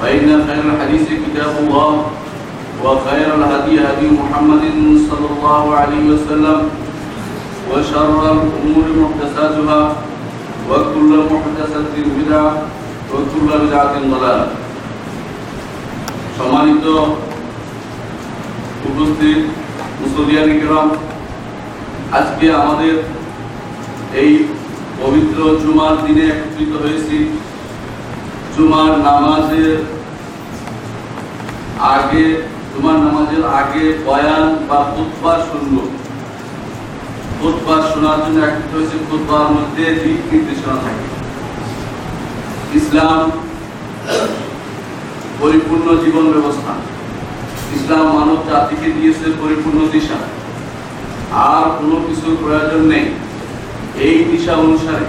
فإن خير الحديث كتاب الله وخير الهدي هدي محمد صلى الله عليه وسلم وشر الأمور محدثاتها وكل محدثة بدعة وكل بدعة ضلالة সম্মানিত উপস্থিত মুসলিয়ান কিরাম আজকে আমাদের এই পবিত্র জুমার দিনে একত্রিত হয়েছি জুমার নামাজের আগে, জুমার নামাজের আগে বয়ান বা খুতবা শুনব। খুতবা শোনার জন্য একত্রিত হয়েছে খুতবার মধ্যে দিক নির্দেশনা থাকে। ইসলাম পরিপূর্ণ জীবন ব্যবস্থা। ইসলাম মানব জাতিকে দিয়েছে পরিপূর্ণ দিশা। আর কোনো কিছুর প্রয়োজন নেই। এই দিশা অনুসারে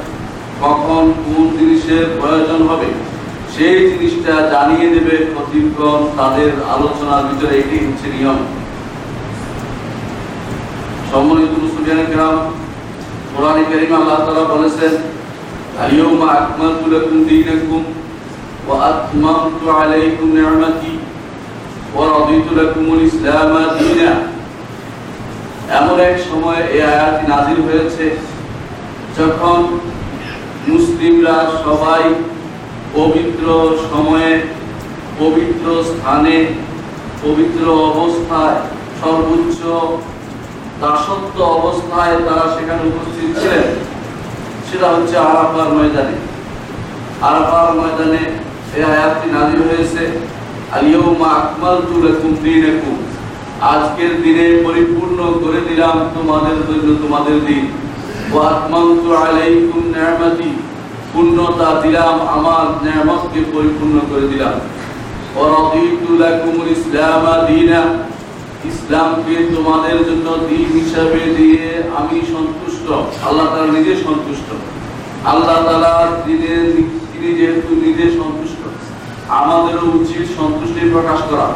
কখন কোন জিনিসের প্রয়োজন হবে সেই জিনিসটা জানিয়ে দেবে প্রতিগণ তাদের আলোচনার ভিতরে এটি হচ্ছে নিয়ম। সম্মানিত মুসলিয়ান গ্রাম কোরআন কারিমে আল্লাহ তাআলা বলেছেন আকমালতু লাকুম দীনাকুম ওয়া আতমামতু আলাইকুম নি'মাতি ওয়া রাদিতু লাকুমুল ইসলাম এমন এক সময় এই আয়াতটি নাজিল হয়েছে, যখন মুসলিমরা সবাই পবিত্র সময়ে, পবিত্র স্থানে, পবিত্র অবস্থায়, সর্বোচ্চ দাসত্ব অবস্থায় তারা সেখানে উপস্থিত ছিলেন। সেটা হচ্ছে আরাফার ময়দানে। আরাফার ময়দানে এই আয়াতটি নাজিল হয়েছে আলিয়াউমা আকমালতু লাকুম দীনাকুম। আজকের দিনে পরিপূর্ণ করে দিলাম তোমাদের জন্য তোমাদের দিন। আলাইকুম পূর্ণতা দিলাম, আমার নিয়ামতকে পরিপূর্ণ করে দিলাম। ইসলামকে তোমাদের জন্য হিসাবে দিয়ে আমি সন্তুষ্ট, আল্লাহ তাআলা নিজে সন্তুষ্ট। আল্লাহ দিনের যেহেতু নিজে সন্তুষ্ট, আমাদেরও উচিত সন্তুষ্টি প্রকাশ করা।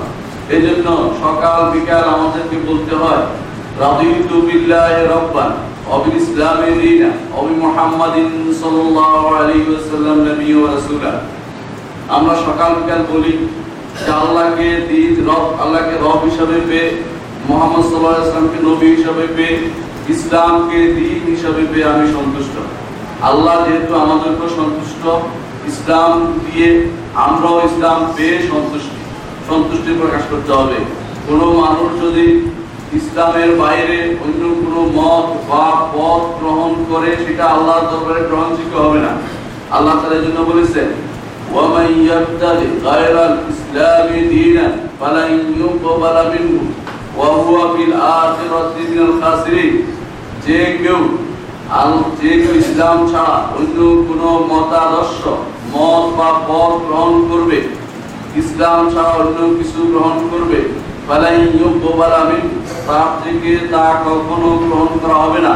এই জন্য সকাল বিকাল আমাদেরকে বলতে হয়, রাদিতু বিল্লাহি রাব্বান। আমরা বলি আল্লাহকে রব আল্লাহকে রব হিসাবে পেয়ে, মোহাম্মদ নবী হিসাবে পেয়ে, ইসলামকে হিসাবে পেয়ে আমি সন্তুষ্ট। আল্লাহ যেহেতু আমাদেরকে সন্তুষ্ট, ইসলাম দিয়ে আমরাও ইসলাম পেয়ে সন্তুষ্টি। সন্তুষ্টি প্রকাশ করতে হবে। কোনো মানুষ যদি ইসলামের বাইরে অন্য কোনো মত বা পথ গ্রহণ করে সেটা আল্লাহর দরবারে গ্রহণযোগ্য হবে না আল্লাহ তাআলা জন্য বলেছেন ومن يبتغي غير الاسلام دينا فلن يقبل منه وهو في الاخره من الخاسرين যে কেউ আল- যে কেউ ইসলাম ছাড়া অন্য কোনো মতাদর্শ মত বা পথ গ্রহণ করবে ইসলাম ছাড়া অন্য কিছু গ্রহণ করবে ফালাই ইউকবালা মিন তার থেকে তা কখনো গ্রহণ করা হবে না।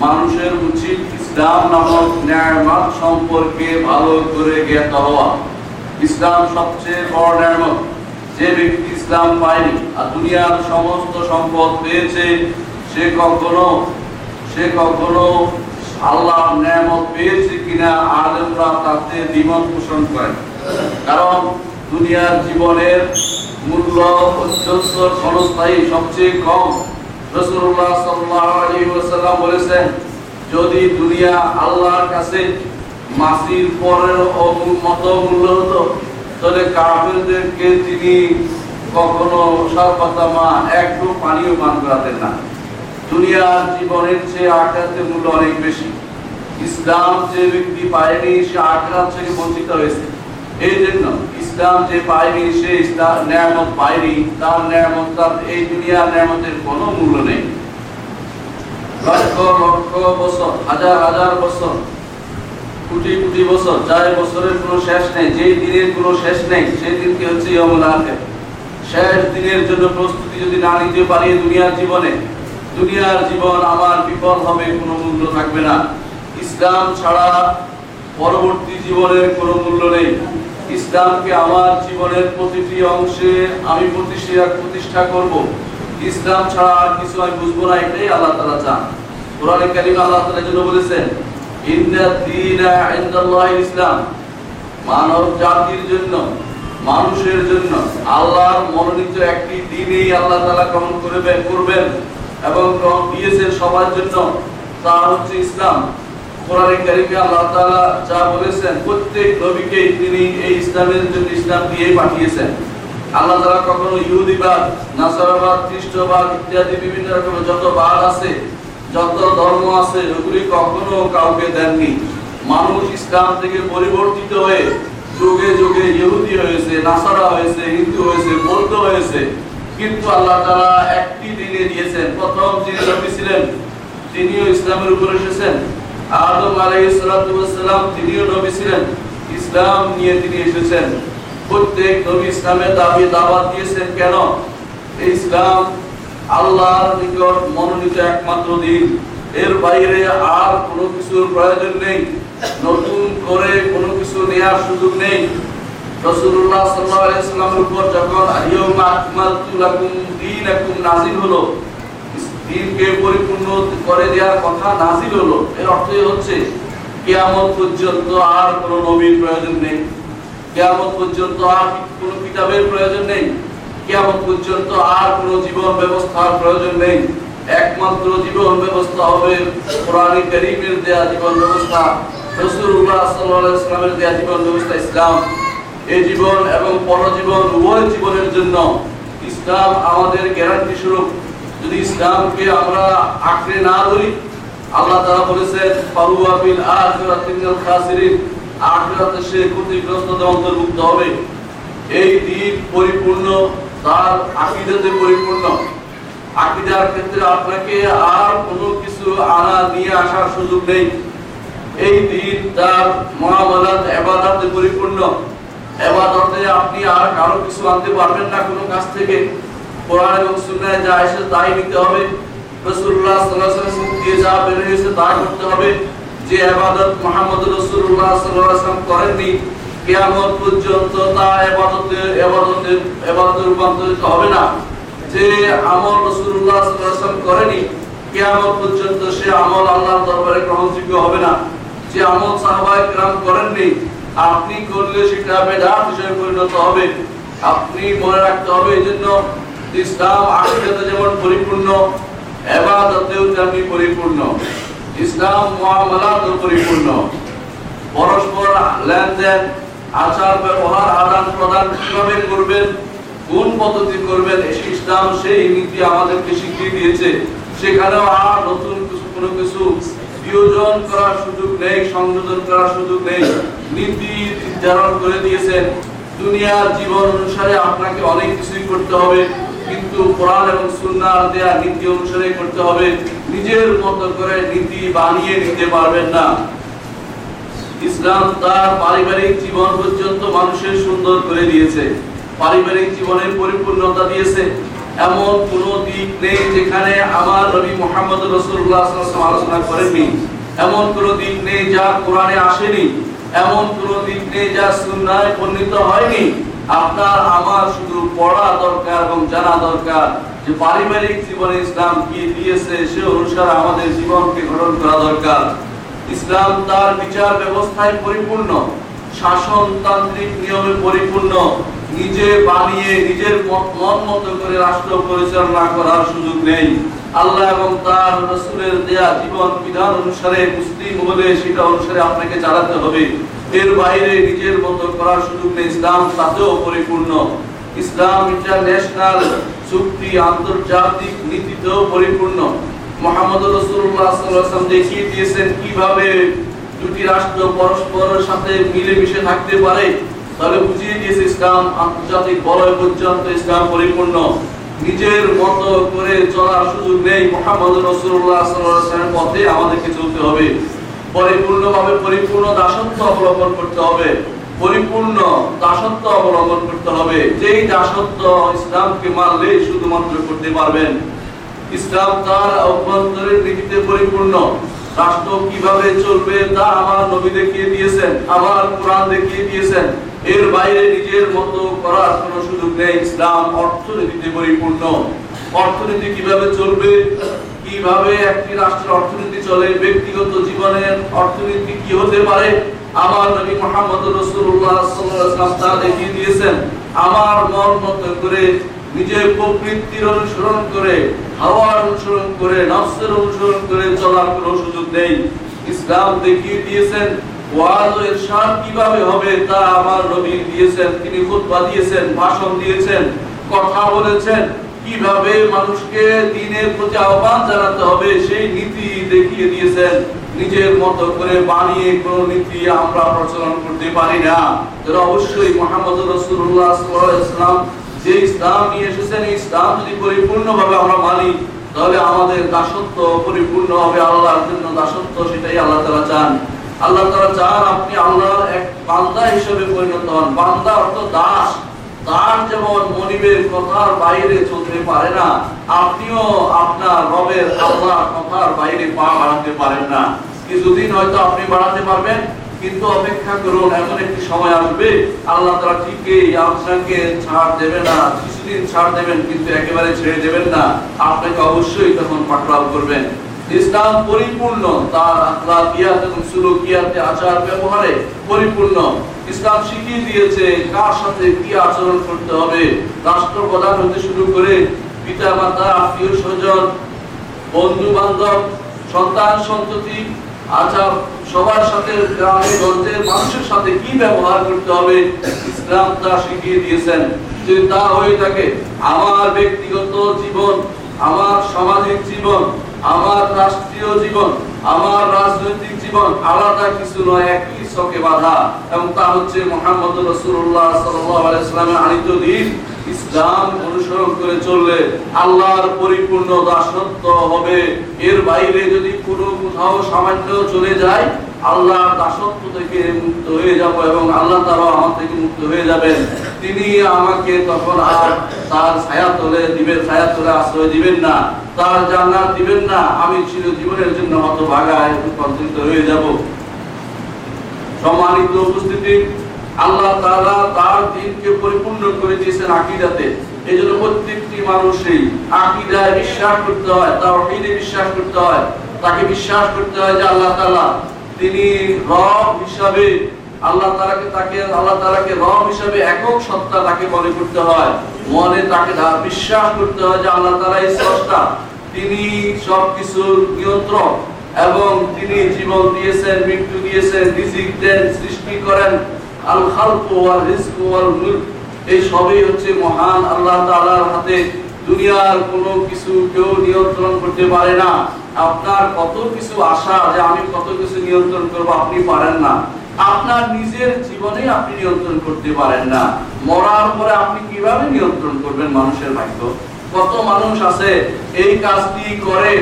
মানুষের উচিত ইসলাম নামক ন্যায়মাত সম্পর্কে ভালো করে জ্ঞাত হওয়া। ইসলাম সবচেয়ে বড় ন্যায়মত যে ব্যক্তি ইসলাম পায়নি আর দুনিয়ার সমস্ত সম্পদ পেয়েছে সে কখনো সে কখনো আল্লাহর নিয়ামত পেয়েছে কিনা আলেমরা তাতে দ্বিমত পোষণ করেন কারণ দুনিয়ার জীবনের মূল্য অত্যন্ত ক্ষণস্থায়ী, সবচেয়ে কম। রসুল্লাহ সাল্লাল্লাহু আলাইহি ওয়াসাল্লাম বলেছেন, যদি দুনিয়া আল্লাহর কাছে মাসির পরের মতো মূল্য হতো, তাহলে কাফেরদেরকে তিনি কখনো সর্বতমা একটু পানিও পান করাতেন না। দুনিয়ার জীবনের চেয়ে আখেরাতের মূল্য অনেক বেশি। ইসলাম যে ব্যক্তি পায়নি, সে আখেরাত থেকে বঞ্চিত হয়েছে। এই জন্য ইসলাম যে পায়নি, সে ইসলাম নিয়ামত পায়নি। তার নিয়ামত, তার এই দুনিয়ার নিয়ামতের কোনো মূল্য নেই। লক্ষ লক্ষ বছর, হাজার হাজার বছর, কোটি কোটি বছর যার বছরের কোনো শেষ নেই, যেই দিনের কোনো শেষ নেই, সেই দিনকে হচ্ছে ইয়মুল আখির। শেষ দিনের জন্য প্রস্তুতি যদি না নিতে পারি দুনিয়ার জীবনে দুনিয়ার জীবন আমার বিফল হবে, কোনো মূল্য থাকবে না। ইসলাম ছাড়া পরবর্তী জীবনের কোনো মূল্য নেই। ইসলামকে আমার জীবনের প্রতিটি অংশে আমি প্রতিষ্ঠা প্রতিষ্ঠা করব। ইসলাম ছাড়া আর কিছু আমি বুঝব না, এটাই আল্লাহ তাআলা চান। কোরআনে কারিমে আল্লাহ তাআলা জন্য বলেছেন ইসলাম। মানব জাতির জন্য, মানুষের জন্য আল্লাহর মনোনীত একটি দিনই আল্লাহ তালা গ্রহণ করবেন করবেন। এবং দিয়েছেন সবার জন্য, তা হচ্ছে ইসলাম। কোরআনে কারিমে আল্লাহ তাআলা যা বলেছেন, প্রত্যেক নবীকে তিনি এই ইসলামের জন্য ইসলাম দিয়ে পাঠিয়েছেন। আল্লাহ তাআলা কখনো ইহুদিবাদ, নাসারাবাদ, খ্রিস্টবাদ ইত্যাদি বিভিন্ন রকমের যত বাদ আছে, যত ধর্ম আছে, ওগুলি কখনো কাউকে দেননি। মানুষ ইসলাম থেকে পরিবর্তিত হয়ে যুগে যুগে ইহুদি হয়েছে, নাসারা হয়েছে, হিন্দু হয়েছে, বৌদ্ধ হয়েছে। কিন্তু আল্লাহ তাআলা একটি দিনে দিয়েছেন। প্রথম যিনি নবী ছিলেন, তিনিও ইসলামের উপর এসেছেন। আদম আলাইহিস সালাতু ওয়াস সালাম তিনিও নবী ছিলেন। ইসলাম নিয়ে তিনি এসেছেন। প্রত্যেক নবী ইসলামের দাবি, দাওয়াত দিয়েছেন কেন? ইসলাম আল্লাহর নিকট মনোনীত একমাত্র দিন। এর বাইরে আর কোনো কিছুর প্রয়োজন নেই। নতুন করে কোনো কিছু নেওয়ার সুযোগ নেই। রাসূলুল্লাহ সাল্লাল্লাহু আলাইহি উপর যখন আকমালতু লাকুম দীনাকুম নাযিল হলো পরিপূর্ণ করে দেওয়ার কথা নাযিল হলো। এর হচ্ছে, কিয়ামত পর্যন্ত আর নবীর প্রয়োজন নেই। কিয়ামত পর্যন্ত আর কিতাবের প্রয়োজন নেই। কিয়ামত পর্যন্ত আর জীবন ব্যবস্থার প্রয়োজন নেই। একমাত্র জীবন ব্যবস্থা হবে দেয়া জীবন ব্যবস্থা, রাসূলুল্লাহ সাল্লাল্লাহু আলাইহি ওয়াসাল্লামের দেয়া জীবন ব্যবস্থা ইসলাম। এই জীবন এবং পরজীবন উভয় জীবনের জন্য ইসলাম আমাদের গ্যারান্টি স্বরূপ। যদি ইসলামকে আমরা আঁকড়ে না ধরি, আল্লাহ তাআলা বলেছেন সে অন্তর্ভুক্ত হবে। এই পরিপূর্ণ, তার আকীদাতে পরিপূর্ণ। আকীদার ক্ষেত্রে আপনাকে আর কোনো কিছু আনা, নিয়ে আসার সুযোগ নেই। এই দিন তার মুআমালাত ইবাদতে পরিপূর্ণ। ইবাদতে আপনি আর কারো কিছু আনতে পারবেন না কোনো কাছ থেকে কোরআন এবং সুন্নাহে যা এসে তাই নিতে হবে রাসূলুল্লাহ সাল্লাল্লাহু আলাইহি ওয়াসাল্লাম দিয়ে যা বের হয়েছে তা করতে হবে যে ইবাদত মুহাম্মদ রাসূলুল্লাহ সাল্লাল্লাহু আলাইহি ওয়াসাল্লাম করেননি কিয়ামত পর্যন্ত তা ইবাদতে ইবাদতে ইবাদতে রূপান্তরিত হবে না যে আমল রাসূলুল্লাহ সাল্লাল্লাহু আলাইহি ওয়াসাল্লাম করেনি কিয়ামত পর্যন্ত সে আমল আল্লাহর দরবারে গ্রহণযোগ্য হবে না যে আমল সাহাবায়ে کرام করেননি আপনি করলে সেটা বেদাত হিসেবে পরিণত হবে। আপনি মনে রাখতে হবে এজন্য ইসলাম আখিরাতে যেমন পরিপূর্ণ ইবাদতেও তেমনি পরিপূর্ণ। ইসলাম মুআমালাতেও পরিপূর্ণ। পরস্পর লেনদেন, আচার, ব্যবহার, আদান প্রদান কীভাবে করবেন, কোন পদ্ধতি করবেন এই ইসলাম সেই নীতি আমাদেরকে শিখিয়ে দিয়েছে। সেখানেও আর নতুন কিছু, কোনো কিছু বিয়োজন করার সুযোগ নেই, সংযোজন করার সুযোগ নেই। নীতি নির্ধারণ করে দিয়েছেন। দুনিয়ার জীবন অনুসারে আপনাকে অনেক কিছুই করতে হবে, কিন্তু কোরআন এবং সুন্নাহর দেয়া নীতি অনুসারে করতে হবে। নিজের মতো করে নীতি বানিয়ে নিতে পারবেন না। ইসলাম তার পারিবারিক জীবন পর্যন্ত মানুষের সুন্দর করে দিয়েছে। পারিবারিক জীবনের পরিপূর্ণতা দিয়েছে। এমন কোন দিক নেই যেখানে আমার নবী মোহাম্মদ রসুল্লাহ আলোচনা করেননি। এমন কোন দিক নেই যা কোরআনে আসেনি। এমন কোন দিক নেই যা সুন্নায় বর্ণিত হয়নি। আপনার আমার শুধু পড়া দরকার এবং জানা দরকার যে পারিবারিক জীবনে ইসলাম কি দিয়েছে, সে অনুসারে আমাদের জীবনকে গঠন করা দরকার। ইসলাম তার বিচার ব্যবস্থায় পরিপূর্ণ, শাসনতান্ত্রিক নিয়মে পরিপূর্ণ। নিজে বানিয়ে, নিজের মন মতো করে রাষ্ট্র পরিচালনা করার সুযোগ নেই। আল্লাহ এবং তার রসুলের দেয়া জীবন বিধান অনুসারে, মুসলিম হলে সেটা অনুসারে আপনাকে চালাতে হবে। এর বাইরে নিজের মতো করার সুযোগ নেই। ইসলাম তাতেও পরিপূর্ণ। ইসলাম ইন্টারন্যাশনাল চুক্তি আন্তর্জাতিক নীতিতেও পরিপূর্ণ। মোহাম্মদ রসুল্লাহ দেখিয়ে দিয়েছেন কীভাবে দুটি রাষ্ট্র পরস্পরের সাথে মিলেমিশে থাকতে পারে। তাহলে বুঝিয়ে দিয়েছে ইসলাম, আন্তর্জাতিক বলয় পর্যন্ত ইসলাম পরিপূর্ণ। নিজের মতো করে চলার সুযোগ নেই। মোহাম্মদ রসুল্লাহ পথে আমাদেরকে চলতে হবে। পরিপূর্ণভাবে পরিপূর্ণ দাসত্ব অবলম্বন করতে হবে। পরিপূর্ণ দাসত্ব অবলম্বন করতে হবে। যেই দাসত্ব ইসলামকে মানলে শুধুমাত্র করতে পারবেন। ইসলাম তার অভ্যন্তরের নীতিতে পরিপূর্ণ। রাষ্ট্র কীভাবে চলবে তা আমার নবী দেখিয়ে দিয়েছেন, আমার কোরআন দেখিয়ে দিয়েছেন। এর বাইরে নিজের মতো করার কোনো সুযোগ নেই। ইসলাম অর্থনীতিতে পরিপূর্ণ। অর্থনীতি কীভাবে চলবে? কীভাবে একটি রাষ্ট্রের অর্থনীতি চলে? ব্যক্তিগত জীবনের অর্থনীতি কি হতে পারে? আমার নবী মোহাম্মদ রসুল্লাহ তা দেখিয়ে দিয়েছেন। আমার মন মতো করে নিজের প্রবৃত্তির অনুসরণ করে, হাওয়ার অনুসরণ করে, নফসের অনুসরণ করে চলার কোনো সুযোগ নেই। ইসলাম দেখিয়ে দিয়েছেন ওয়াজ ও কীভাবে হবে তা আমার দিয়েছেন, তিনি খুতবা দিয়েছেন, ভাষণ দিয়েছেন, কথা বলেছেন। কীভাবে মানুষকে দিনের প্রতি আহ্বান জানাতে হবে সেই নীতি দেখিয়ে দিয়েছেন। নিজের মতো করে বানিয়ে কোন নীতি আমরা প্রচলন করতে পারি না। অবশ্যই মোহাম্মদ রসুল্লাহ ইসলাম যে ইসলাম নিয়ে এসেছেন ইসলাম যদি পরিপূর্ণভাবে আমরা মানি, তাহলে আমাদের দাসত্ব পরিপূর্ণ হবে আল্লাহর জন্য দাসত্ব, সেটাই আল্লাহ তারা চান। আল্লাহ তারা চান আপনি আল্লাহর এক বান্দা হিসেবে পরিণত হন। বান্দা অর্থ দাস। তার যেমন মনিবের কথার বাইরে চলতে পারে না, আপনিও আপনার রবের আল্লাহ কথার বাইরে পা বাড়াতে পারেন না। কিছুদিন হয়তো আপনি বাড়াতে পারবেন কিন্তু অপেক্ষা করুন, এমন একটি সময় আসবে, আল্লাহ তারা ঠিকই আপনাকে ছাড় দেবে না, কিছুদিন ছাড় দেবেন, কিন্তু একেবারে ছেড়ে দেবেন না। আপনাকে অবশ্যই তখন পাকড়াও করবেন। ইসলাম পরিপূর্ণ, তার আখলাকিয়াত এবং সুলুকিয়াতে আচার ব্যবহারে পরিপূর্ণ। ইসলাম শিখিয়ে দিয়েছে কার সাথে কি আচরণ করতে হবে। রাষ্ট্র প্রধান হতে শুরু করে পিতা মাতা আত্মীয় স্বজন বন্ধু বান্ধব সন্তান সন্ততি আচ্ছা সবার সাথে গ্রামে গঞ্জের মানুষের সাথে কি ব্যবহার করতে হবে? ইসলাম তা শিখিয়ে দিয়েছেন। যদি তা হয়ে থাকে, আমার ব্যক্তিগত জীবন, আমার সামাজিক জীবন, আমার রাষ্ট্রীয় জীবন, আমার রাজনৈতিক জীবন, আলাদা কিছু নয়, একই চকে বাধা। এবং তা হচ্ছে মোহাম্মদ রসুল্লাহ সাল্লামের আনিত দিন। ইসলাম অনুসরণ করে চললে আল্লাহর পরিপূর্ণ দাসত্ব হবে। এর বাইরে যদি কোনো কোথাও সামান্য চলে যায়, আল্লাহর দাসত্ব থেকে মুক্ত হয়ে যাব এবং আল্লাহ তারাও আমার থেকে মুক্ত হয়ে যাবেন। তিনি আমাকে তখন আর তার ছায়া তলে দিবেন, ছায়া তলে আশ্রয় দিবেন না। তার জান্নাত দিবেন না। আমি ছিল জীবনের জন্য হতভাগায় রূপান্তরিত হয়ে যাব। সম্মানিত উপস্থিতি আল্লাহ তাআলা তার দিনকে পরিপূর্ণ করে দিয়েছেন আকীদাতে। এজন্য প্রত্যেকটি মানুষই আকীদায় বিশ্বাস করতে হয়, তাওহীদে বিশ্বাস করতে হয়। তাকে বিশ্বাস করতে হয় যে আল্লাহ তাআলা তিনি রব হিসাবে আল্লাহ তাআলাকে তাকে, আল্লাহ তাআলাকে রব হিসাবে একক সত্তা তাকে মনে করতে হয়। মনে তাকে বিশ্বাস করতে হয় যে আল্লাহ তাআলাই স্রষ্টা তিনি সবকিছুর নিয়ন্ত্রক এবং তিনি জীবন দিয়েছেন, মৃত্যু দিয়েছেন, রিজিক দেন, সৃষ্টি করেন। আল ওয়াল রিজকু ওয়াল মুলক। এই সবই হচ্ছে মহান আল্লাহ তাআলার হাতে। দুনিয়ার কোনো কিছু কেউ নিয়ন্ত্রণ করতে পারে না। আপনার কত কিছু আশা যে আমি কত কিছু নিয়ন্ত্রণ করব আপনি পারেন না। আপনার নিজের জীবনে আপনি নিয়ন্ত্রণ করতে পারেন না। মরার পরে আপনি কীভাবে নিয়ন্ত্রণ করবেন মানুষের ভাগ্য? কত মানুষ আছে, এই কাজটি করে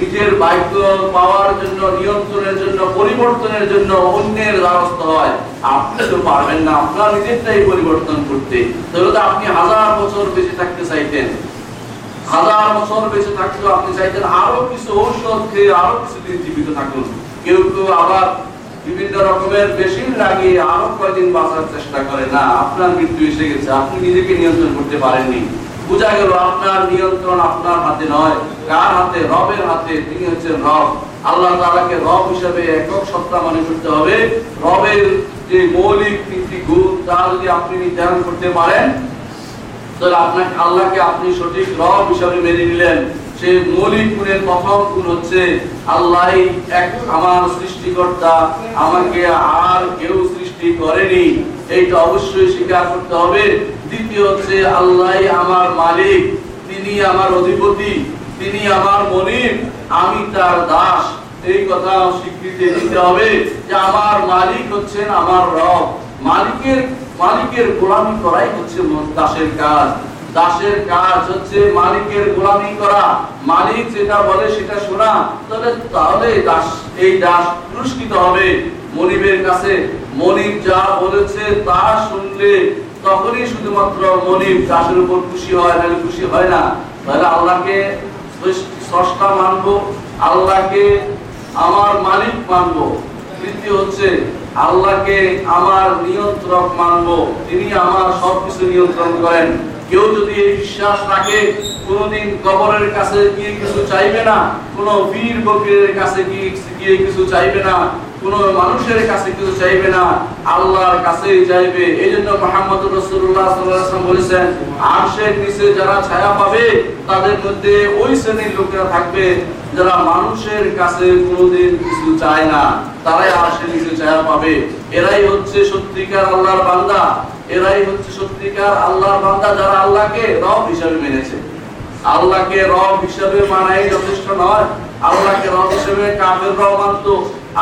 নিজের ভাগ্য পাওয়ার জন্য, নিয়ন্ত্রণের জন্য, পরিবর্তনের জন্য অন্যের দ্বারস্থ হয়। আপনি তো পারবেন না, আপনার নিজেরটাই পরিবর্তন করতে। তাহলে তো আপনি হাজার বছর বেঁচে থাকতে চাইতেন। হাজার বছর বেঁচে থাকতেও আপনি চাইতেন আরও কিছু ঔষধ খেয়ে আরও কিছুদিন জীবিত থাকুন। কেউ কেউ আবার বিভিন্ন রকমের বেশির লাগিয়ে আরও কয়দিন বাঁচার চেষ্টা করে। না, আপনার মৃত্যু এসে গেছে, আপনি নিজেকে নিয়ন্ত্রণ করতে পারেননি। বোঝা গেল আপনার নিয়ন্ত্রণ আপনার হাতে নয়। কার হাতে? রবের হাতে। তিনি হচ্ছেন রব। আল্লাহ তাআলাকে রব হিসেবে একক সত্তা মনে করতে হবে। রবের যে মৌলিক তিনটি গুণ, তা যদি আপনি নির্ধারণ করতে পারেন, তাহলে আপনাকে আল্লাহকে আপনি সঠিক রব হিসাবে মেনে নিলেন। সে মৌলিক গুণের প্রথম গুণ হচ্ছে, আল্লাহ এক আমার সৃষ্টিকর্তা আমাকে আর কেউ সৃষ্টি করেনি। এইটা অবশ্যই স্বীকার করতে হবে। দ্বিতীয় হচ্ছে, আল্লাহ আমার মালিক, তিনি আমার অধিপতি, তিনি আমার মনিব, আমি তার দাস। এই কথা স্বীকৃতি দিতে হবে যে আমার মালিক হচ্ছেন আমার রব। মালিকের মালিকের গোলামি করাই হচ্ছে দাসের কাজ। দাসের কাজ হচ্ছে মালিকের গোলামি করা। মালিক যেটা বলে সেটা শোনা, তাহলে তাহলে দাস এই দাস পুরস্কৃত হবে। মনিবের কাছে, মনিব যা বলেছে তা শুনলে তখনই শুধুমাত্র মনিব দাসের উপর খুশি হয় নাহলে খুশি হয় না। তাহলে আল্লাহকে স্রষ্টা মানবো, আল্লাহকে আমার মালিক মানবো। তৃতীয় হচ্ছে, আল্লাহকে আমার নিয়ন্ত্রক মানবো। তিনি আমার সবকিছু নিয়ন্ত্রণ করেন। কেউ যদি এই বিশ্বাস রাখে, কোনোদিন কবরের কাছে গিয়ে কিছু চাইবে না, কোন বীর বকরের কাছে গিয়ে কিছু চাইবে না, কোন মানুষের কাছে কিছু চাইবে না, আল্লাহর কাছেই চাইবে। এই জন্য মোহাম্মদ রসুল্লাহ সাল্লাম বলেছেন, আরশের নিচে যারা ছায়া পাবে, তাদের মধ্যে ওই শ্রেণির লোকেরা থাকবে যারা মানুষের কাছে কোনোদিন কিছু চায় না। তারাই আরশের নিচে ছায়া পাবে। এরাই হচ্ছে সত্যিকার আল্লাহর বান্দা। এরাই হচ্ছে সত্যিকার আল্লাহর বান্দা যারা আল্লাহকে রব হিসাবে মেনেছে। আল্লাহকে রব হিসাবে মানাই যথেষ্ট নয়। আল্লাহকে রব হিসাবে কাফের রব মানত।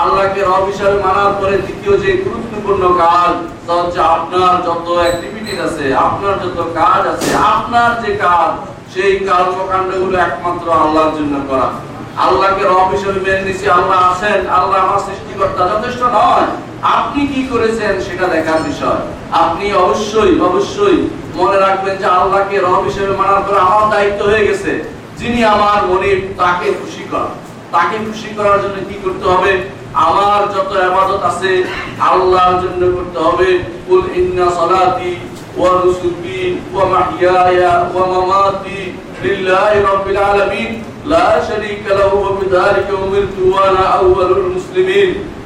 আল্লাহকে রব হিসাবে মানার পরে দ্বিতীয় যে গুরুত্বপূর্ণ কাজ, তা হচ্ছে আপনার যত অ্যাক্টিভিটিস আছে, আপনার যত কাজ আছে, আপনার যে কাজ, সেই কর্মকাণ্ডগুলো একমাত্র আল্লাহর জন্য করা। আল্লাহকে রব হিসেবে মেনে নিছি আল্লাহ আছেন, আল্লাহ আমার সৃষ্টিকর্তা, যথেষ্ট নয়। আপনি কি করেছেন সেটা দেখার বিষয়। আপনি অবশ্যই অবশ্যই মনে রাখবেন যে আল্লাহকে রব হিসেবে মানার পর আমার দায়িত্ব হয়ে গেছে। যিনি আমার মনিব, তাকে খুশি করা। তাকে খুশি করার জন্য কি করতে হবে? আমার যত ইবাদত আছে, আল্লাহর জন্য করতে হবে। কুল ইন্না সালাতি ওয়া নুসুকি ওয়া মাহইয়ায়া ওয়া মামাতি লিল্লাহি রাব্বিল আলামিন।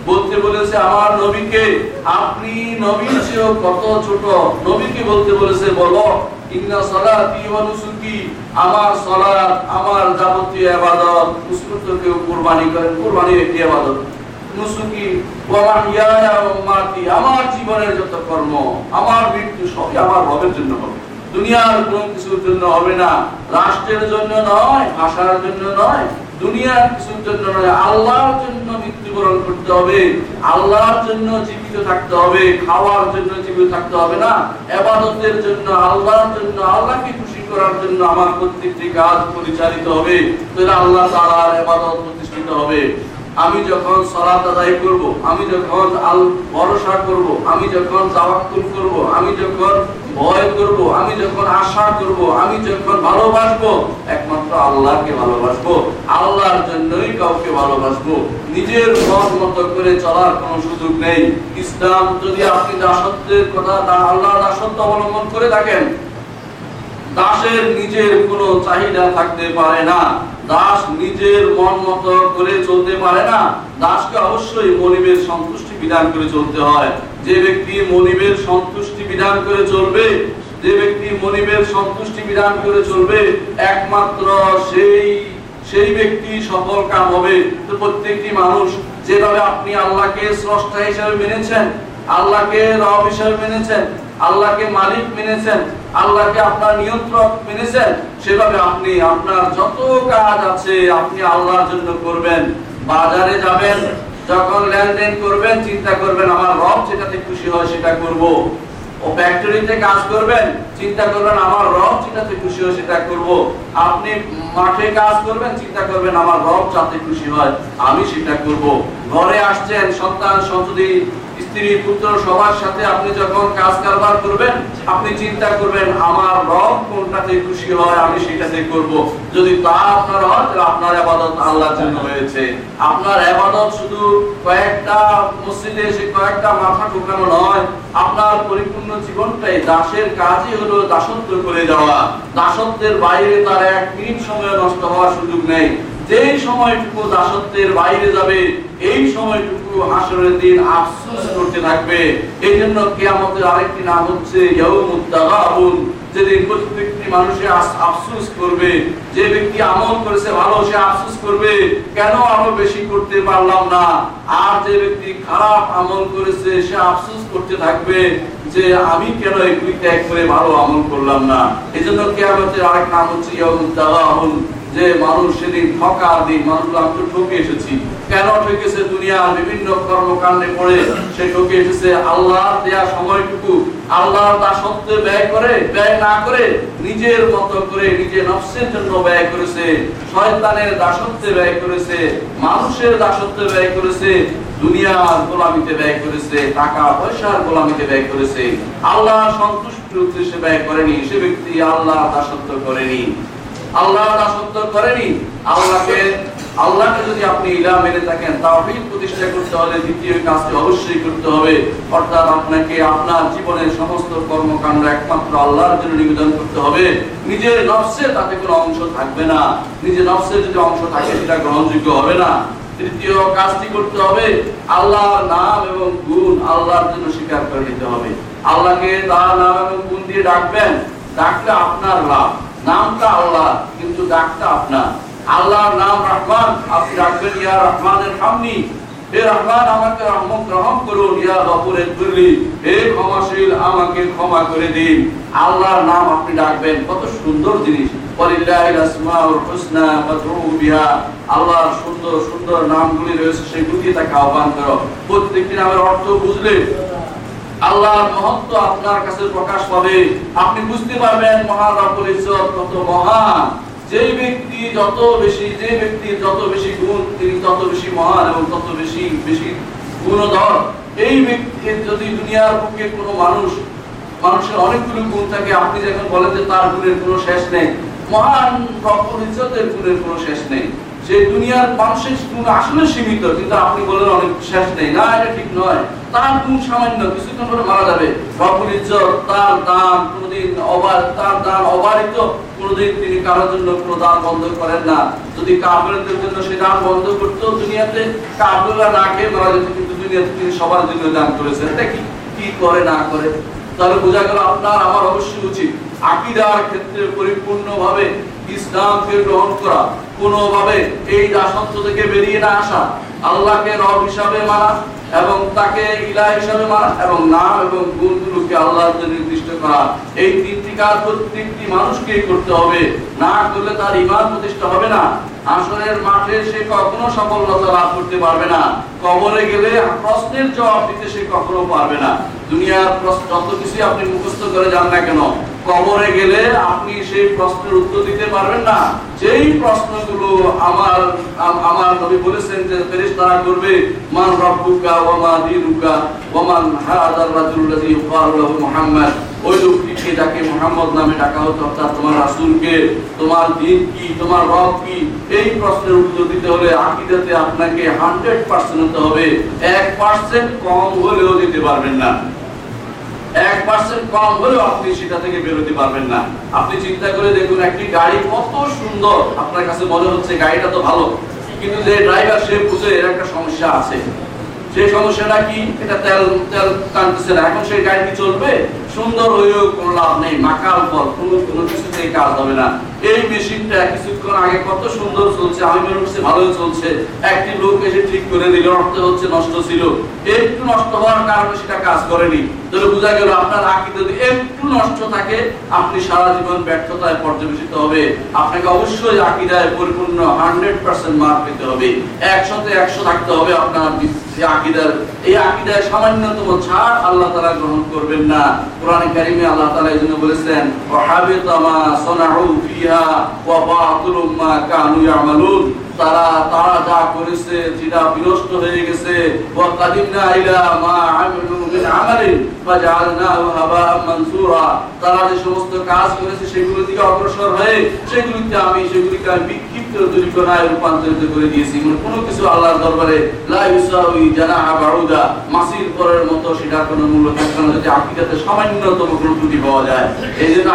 বলতে বলেছে আমার নবীকে, আপনি নবীর চেয়েও কত ছোট? নবীকে বলতে বলেছে, বলো যাবতীয় কেউ কুরবানি করেন কুরবানি একটি নুসুকি আমার জীবনের যত কর্ম, আমার মৃত্যু সবই আমার রবের জন্য হবে। দুনিয়ার কোন কিছুর জন্য হবে না। রাষ্ট্রের জন্য নয়, ভাষার জন্য নয়, দুনিয়ার কিছুর জন্য নয়, আল্লাহর জন্য মৃত্যুবরণ করতে হবে। আল্লাহর জন্য জীবিত থাকতে হবে, খাওয়ার জন্য জীবিত থাকতে হবে না। এবাদতের জন্য, আল্লাহর জন্য, আল্লাহকে খুশি করার জন্য আমার প্রত্যেকটি কাজ পরিচালিত হবে। তাহলে আল্লাহ তাআলার এবাদত প্রতিষ্ঠিত হবে। আমি যখন সালাত আদায় করব, আমি যখন আল ভরসা করব, আমি যখন তাওয়াক্কুল করব, আমি যখন ভয় করব, আমি যখন আশা করব, আমি যখন ভালোবাসবো, একমাত্র আল্লাহকে ভালোবাসবো, আল্লাহর জন্যই কাউকে ভালোবাসবো। নিজের মন মতো করে চলার কোনো সুযোগ নেই। ইসলাম যদি আপনি দাসত্বের কথা আল্লাহ দাসত্ব অবলম্বন করে থাকেন, দাসের নিজের কোনো চাহিদা থাকতে পারে না। দাস নিজের মন মতো করে চলতে পারে না। দাসকে অবশ্যই মনিবের সন্তুষ্টি বিধান করে চলতে হয়। যে ব্যক্তি মনিবের সন্তুষ্টি বিধান করে চলবে, যে ব্যক্তি মনিবের সন্তুষ্টি বিধান করে চলবে, একমাত্র সেই সেই ব্যক্তি সফল কাম হবে। প্রত্যেকটি মানুষ যেভাবে আপনি আল্লাহকে স্রষ্টা হিসেবে মেনেছেন, আল্লাহকে রব হিসেবে মেনেছেন, আল্লাহকে মালিক মেনেছেন, আল্লাহকে আপনার নিয়ন্ত্রক মেনেছেন, সেভাবে আপনি আপনার যত কাজ আছে আপনি আল্লাহর জন্য করবেন। বাজারে যাবেন যখন লেনদেন করবেন, চিন্তা করবেন, আমার রব যেটাতে খুশি হয় সেটা করব। ও ফ্যাক্টরিতে কাজ করবেন চিন্তা করবেন আমার রব যেটাতে খুশি হয় সেটা করব। আপনি মাঠে কাজ করবেন, চিন্তা করবেন আমার রব যাতে খুশি হয়, আমি সেটা করব। ঘরে আসছেন, সন্তান, সন্ততি, স্ত্রী, পুত্র, সবার সাথে আপনি যখন কাজ কারবার করবেন, আপনি চিন্তা করবেন আমার রব কোনটাতে খুশি হয়, আমি সেটাতে করব। যদি তা আপনার হয়, তাহলে আপনার আবাদত আল্লাহর জন্য হয়েছে। আপনার আবাদত শুধু কয়েকটা মসজিদে এসে কয়েকটা মাথা ঠুকানো নয়, আপনার পরিপূর্ণ জীবনটাই দাসের কাজই হলো দাসত্ব করে যাওয়া। দাসত্বের বাইরে তার এক মিনিট সময় নষ্ট হওয়ার সুযোগ নেই। যেই সময়টুকু দাসত্বের বাইরে যাবে, এই সময়টুকু হাসরের দিন আফসোস করতে থাকবে। এই জন্য কেয়ামতের আরেকটি নাম হচ্ছে ইয়াউমুত তাগাবুন যেদিন প্রত্যেকটি মানুষে আফসুস করবে, যে ব্যক্তি আমল করেছে ভালো, সে আফসুস করবে, কেন আরও বেশি করতে পারলাম না? আর যে ব্যক্তি খারাপ আমল করেছে, সে আফসুস করতে থাকবে যে আমি কেন এগুলি ত্যাগ করে ভালো আমল করলাম না? এই জন্য কেয়ামতের আরেক নাম হচ্ছে তাগাবুন যে মানুষ সেদিন ঠকার দিন মানুষ আমি তো ঠকে এসেছি। কেন ঠকেছে দুনিয়ার বিভিন্ন কর্মকাণ্ডে পড়ে? সে ঠকে এসেছে আল্লাহ দেয়া সময়টুকু। আল্লাহর দাসত্বে ব্যয় করে, ব্যয় না করে নিজের মতো করে নিজের নফসের জন্য ব্যয় করেছে। শয়তানের দাসত্বে ব্যয় করেছে, মানুষের দাসত্বে ব্যয় করেছে, দুনিয়ার গোলামিতে ব্যয় করেছে টাকা পয়সার গোলামিতে ব্যয় করেছে। আল্লাহ সন্তুষ্টির উদ্দেশ্যে ব্যয় করেনি, সে ব্যক্তি আল্লাহ দাসত্ব করেনি। আল্লাহ দাসত্ব করেনি। আল্লাহকে আল্লাহকে যদি আপনি ইলা মেনে থাকেন, তাওহীদ প্রতিষ্ঠা করতে হলে দ্বিতীয় কাজটি অবশ্যই করতে হবে। অর্থাৎ আপনাকে আপনার জীবনের সমস্ত কর্মকাণ্ড একমাত্র আল্লাহর জন্য নিবেদন করতে হবে। নিজের নফসে তাতে কোনো অংশ থাকবে না। নিজের নফসে যদি অংশ থাকে, সেটা গ্রহণযোগ্য হবে না। তৃতীয় কাজটি করতে হবে, আল্লাহর নাম এবং গুণ আল্লাহর জন্য স্বীকার করে নিতে হবে। আল্লাহকে তার নাম এবং গুণ দিয়ে ডাকবেন। ডাকলে আপনার লাভ। নামটা আল্লাহ, কিন্তু ডাকটা আপনার। আল্লাহর নাম রহমান, আপনি রাখবেন ইয়া রহমানের হামনি হে রহমান, আমাকে রহমত গ্রহণ করুন, ইয়া দুর্লি হে ক্ষমাশীল, আমাকে ক্ষমা করে দিন। আল্লাহর নাম আপনি ডাকবেন, কত সুন্দর জিনিস। আল্লাহর সুন্দর সুন্দর নামগুলি রয়েছে, সেগুলি তাকে আহ্বান করো। প্রত্যেকটি নামের অর্থ বুঝলে আল্লাহর মহত্ব আপনার কাছে প্রকাশ পাবে। আপনি বুঝতে পারবেন রব্বুল ইজ্জত কত মহান। ব্যক্তি যত বেশি যে যত বেশি গুণ, তিনি তত বেশি মহান এবং তত বেশি বেশি গুণধর। এই যদি দুনিয়ার পক্ষে কোনো মানুষ, মানুষের অনেকগুলো গুণ থাকে, আপনি যখন বলেন যে তার গুণের কোনো শেষ নেই, মহান রব্বুল ইজ্জতের গুণের কোনো শেষ নেই। যে দুনিয়ার মানুষের গুণ আসলে সীমিত, কিন্তু আপনি বলেন অনেক শেষ নেই। না, এটা ঠিক নয়। তার গুণ সামান্য, কিছুক্ষণ পরে মারা যাবে। রব্বুল ইজ্জত তার দান অবার, তার দান অবারিত তিনি কারোর জন্য কোনো দান বন্ধ করেন না। যদি জন্য সে দান বন্ধ দুনিয়াতে না খেয়ে মারা যেত, কিন্তু দুনিয়াতে তিনি সবার জন্য দান করেছেন। এটা কি কি করে না করে? তাহলে বোঝা গেল আপনার, আমার অবশ্যই উচিত আকিদার ক্ষেত্রে পরিপূর্ণভাবে ইসলামকে গ্রহণ করা। কোনোভাবে এই দাসত্ব থেকে বেরিয়ে না আসা, আল্লাহকে রব হিসাবে মানা এবং তাকে ইলাহ হিসাবে মানা এবং নাম এবং গুণগুলোকে আল্লাহর জন্য নির্দিষ্ট করা। এই তিনটি কাজ প্রত্যেকটি মানুষকেই করতে হবে। না করলে তার ইমান প্রতিষ্ঠা হবে না। আসরের মাঠে সে কখনো সফলতা লাভ করতে পারবে না। কবরে গেলে প্রশ্নের জবাব দিতে সে কখনো পারবে না। দুনিয়ার প্রশ্ন, যত কিছু আপনি মুখস্থ করে যান না কেন, কবরে গেলে আপনি সেই প্রশ্নের উত্তর দিতে পারবেন না। যেই প্রশ্নগুলো আমার আমার নবী বলেছেন যে ফেরেশতারা করবে, মান রব্বুকা ওয়া মা দীনুকা ওয়া মান হাদার রাজুল্লাযী ইউকালু লাহু মুহাম্মদ। ওই লোকটিকে যাকে মোহাম্মদ নামে ডাকা হতো, অর্থাৎ তোমার রাসূলকে, তোমার দিন কি, তোমার রব কি? এই প্রশ্নের উত্তর দিতে হলে আকীদাতে আপনাকে 100% হতে হবে। 1% কম হলেও দিতে পারবেন না। এক পার্সেন্ট কম হলেও আপনি সেটা থেকে বেরোতে পারবেন না। আপনি চিন্তা করে দেখুন, একটি গাড়ি কত সুন্দর। আপনার কাছে মনে হচ্ছে গাড়িটা তো ভালো, কিন্তু যে ড্রাইভার সে বুঝে এর একটা সমস্যা আছে। সেই সমস্যাটা কি? এটা তেল তেল টানতেছে না। এখন সেই গাড়ি কি চলবে? সুন্দর হয়েও কোনো লাভ নেই মাকাল ফল কোনো কোনো কিছুতেই কাজ হবে না। এই মেশিনটা কিছুক্ষণ আগে কত সুন্দর চলছে, আমি মনে করছি ভালোই চলছে। একটি লোক এসে ঠিক করে দিল, অর্থ হচ্ছে নষ্ট ছিল। একটু নষ্ট হওয়ার কারণে সেটা কাজ করেনি। তাহলে বোঝা গেল আপনার আকিদা যদি একটু নষ্ট থাকে, আপনি সারা জীবন ব্যর্থতায় পর্যবেসিত হবে। আপনাকে অবশ্যই আকিদায় পরিপূর্ণ হান্ড্রেড পার্সেন্ট মার্ক পেতে হবে। একশোতে একশো থাকতে হবে আপনার আকিদার। এই আকিদায় সামান্যতম ছাড় আল্লাহ তাআলা গ্রহণ করবেন না। কোরআনে কারিমে আল্লাহ তাআলা এই জন্য বলেছেন ওয়াহাবিতা মা সানাউ ফিহা ওয়া বাতিলুম মা কানু ইয়ামালুন তারা তারা যা করেছে যেটা বিনষ্ট হয়ে গেছে। তারা যে সমস্ত কাজ করেছে সেগুলো অগ্রসর হয়ে আমি আমি বিক্ষিপ্ত রূপান্তরিত করে দিয়েছি। কোনো কিছু আল্লাহর দরবারে মাসির পরের মতো সেটার কোনো মূল্য যদি সামান্যতম কোনো ত্রুটি পাওয়া যায়। এই জন্য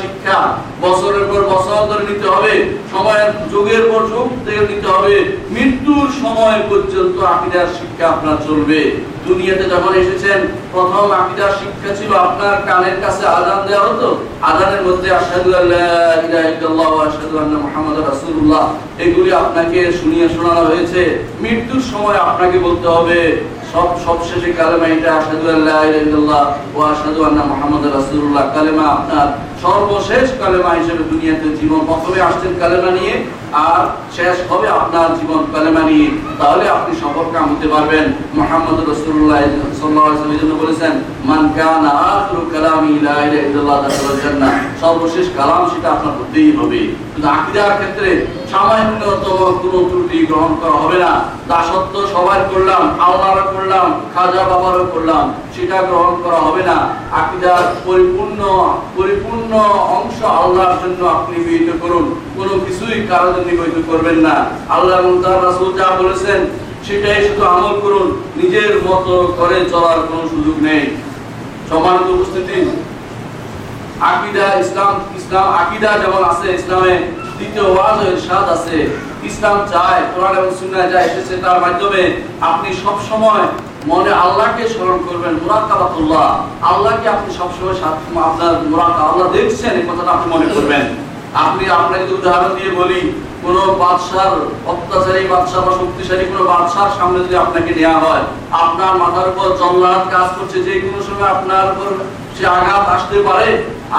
শিক্ষা বছরের পর বছর ধরে নিতে হবে। সময়ের যুগের পর যুগ থেকে নিতে হবে। মৃত্যুর সময় পর্যন্ত আকীদার শিক্ষা আপনার চলবে। দুনিয়াতে যখন এসেছেন, প্রথম আকীদার শিক্ষা ছিল আপনার কানের কাছে আজান দেওয়া হতো। আজানের মধ্যে আশহাদু আল্লা ইলাহা ইল্লাল্লাহ ওয়া আশহাদু আন্না মুহাম্মাদার রাসূলুল্লাহ। এগুলি আপনাকে শুনিয়ে শোনানো হয়েছে। মৃত্যুর সময় আপনাকে বলতে হবে, সব সবশেষে কালেমা এটা, আশহাদু আল্লা ইলাহা ইল্লাল্লাহ ওয়া আশহাদু আন্না মুহাম্মাদার রাসূলুল্লাহ। কালেমা আপনার সর্বশেষ কালেমা হিসেবে দুনিয়াতে জীবন প্রথমে আসছেন কালেমা নিয়ে, আর শেষ হবে আপনার জীবন কালেমা নিয়ে। তাহলে আপনি সফল কাম হতে পারবেন। মোহাম্মদ রসুল্লাহ আলাইহি জন্য বলেছেন, মান কানা আখিরু কালামি লা ইলাহা ইল্লাল্লাহ সর্বশেষ কালাম সেটা আপনার হতেই হবে। কিন্তু ক্ষেত্রে সামান্যতম কোনো ত্রুটি গ্রহণ করা হবে না। দাসত্ব সবাই করলাম আল্লাহর করলাম, খাজা বাবারও করলাম, সেটা গ্রহণ করা হবে না। পরিপূর্ণ পরিপূর্ণ অংশ আল্লাহর জন্য আপনি নিবেদিত করুন। কোনো কিছুই কারোর জন্য নিবেদিত করবেন না। আল্লাহ রাসূল যা বলেছেন, সেটাই শুধু আমল করুন। নিজের মতো করে চলার কোনো সুযোগ নেই। উপস্থিতি, আকীদা ইসলাম ইসলাম আকীদা যেমন আছে, ইসলামে দ্বিতীয় ওয়াজ আছে। ইসলাম চায় কোরআন এবং যা এসেছে তার মাধ্যমে আপনি সব সময় মনে আল্লাহকে স্মরণ করবেন, মুরাকাবাতুল্লাহ। আল্লাহকে আপনি সব সময় আপনার মুরাকা আল্লাহ দেখছেন, এই কথাটা আপনি মনে করবেন। আপনি আপনাকে যদি উদাহরণ দিয়ে বলি, কোন বাদশার অত্যাচারী বাদশাহ বা শক্তিশালী কোন বাদশার সামনে যদি আপনাকে নেওয়া হয়, আপনার মাথার উপর জল্লাদ কাজ করছে, যে কোনো সময় আপনার উপর সে আঘাত আসতে পারে।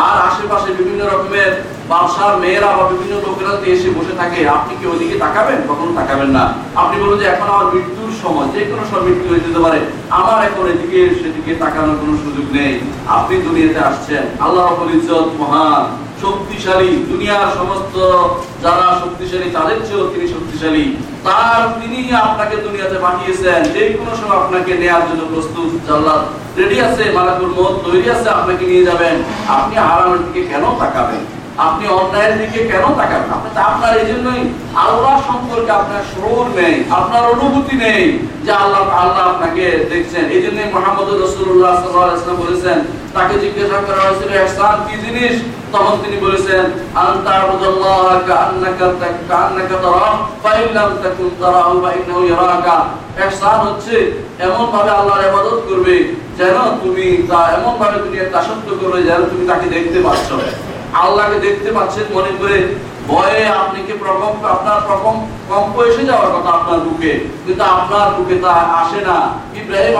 আর আশেপাশে বিভিন্ন রকমের মেয়েরা বা বিভিন্ন লোকেরা এসে বসে থাকে, আপনি কি তাকাবেন? কখনো তাকাবেন না। আপনি বলুন যে, এখন আমার মৃত্যুর সময়। যে কোনো সময় মৃত্যু হয়ে যেতে পারে। আমার এখন এদিকে সেদিকে তাকানোর কোনো সুযোগ নেই। আপনি দুনিয়াতে আসছেন। আল্লাহ মহান, শক্তিশালী। দুনিয়ার সমস্ত যারা শক্তিশালী, তাদের চেয়েও তিনি শক্তিশালী। তার তিনি আপনাকে দুনিয়াতে পাঠিয়েছেন। যে কোনো সময় আপনাকে নেয়ার জন্য প্রস্তুত। জাল্লাত রেডি আছে, মালাকুল মত তৈরি আছে, আপনাকে নিয়ে যাবেন। আপনি হারামের দিকে কেন তাকাবেন? আপনি অন্যায়ের দিকে কেন তাকাবেন আপনি তো আপনার এই জন্যই আল্লাহ সম্পর্কে আপনার শোর নেই, আপনার অনুভূতি নেই যে আল্লাহ আল্লাহ আপনাকে দেখছেন। এই জন্য মোহাম্মদ রসুল্লাহ সাল্লাম বলেছেন, তাকে জিজ্ঞাসা করা হয়েছিল, ইহসান কি জিনিস? তখন তিনি বলেছেন তাকুন ইয়ারাকা। হচ্ছে এমন ভাবে আল্লাহর ইবাদত করবে যেন তুমি তা এমন ভাবে দুনিয়ার দাসত্ব করবে যেন তুমি তাকে দেখতে পাচ্ছ। আল্লাহকে দেখতে পাচ্ছেন মনে করে ভয়ে আপনি কি প্রকম্প, আপনার প্রকম্প, কম্প এসে যাওয়ার কথা আপনার বুকে, কিন্তু আপনার বুকে তা আসে না। ইব্রাহিম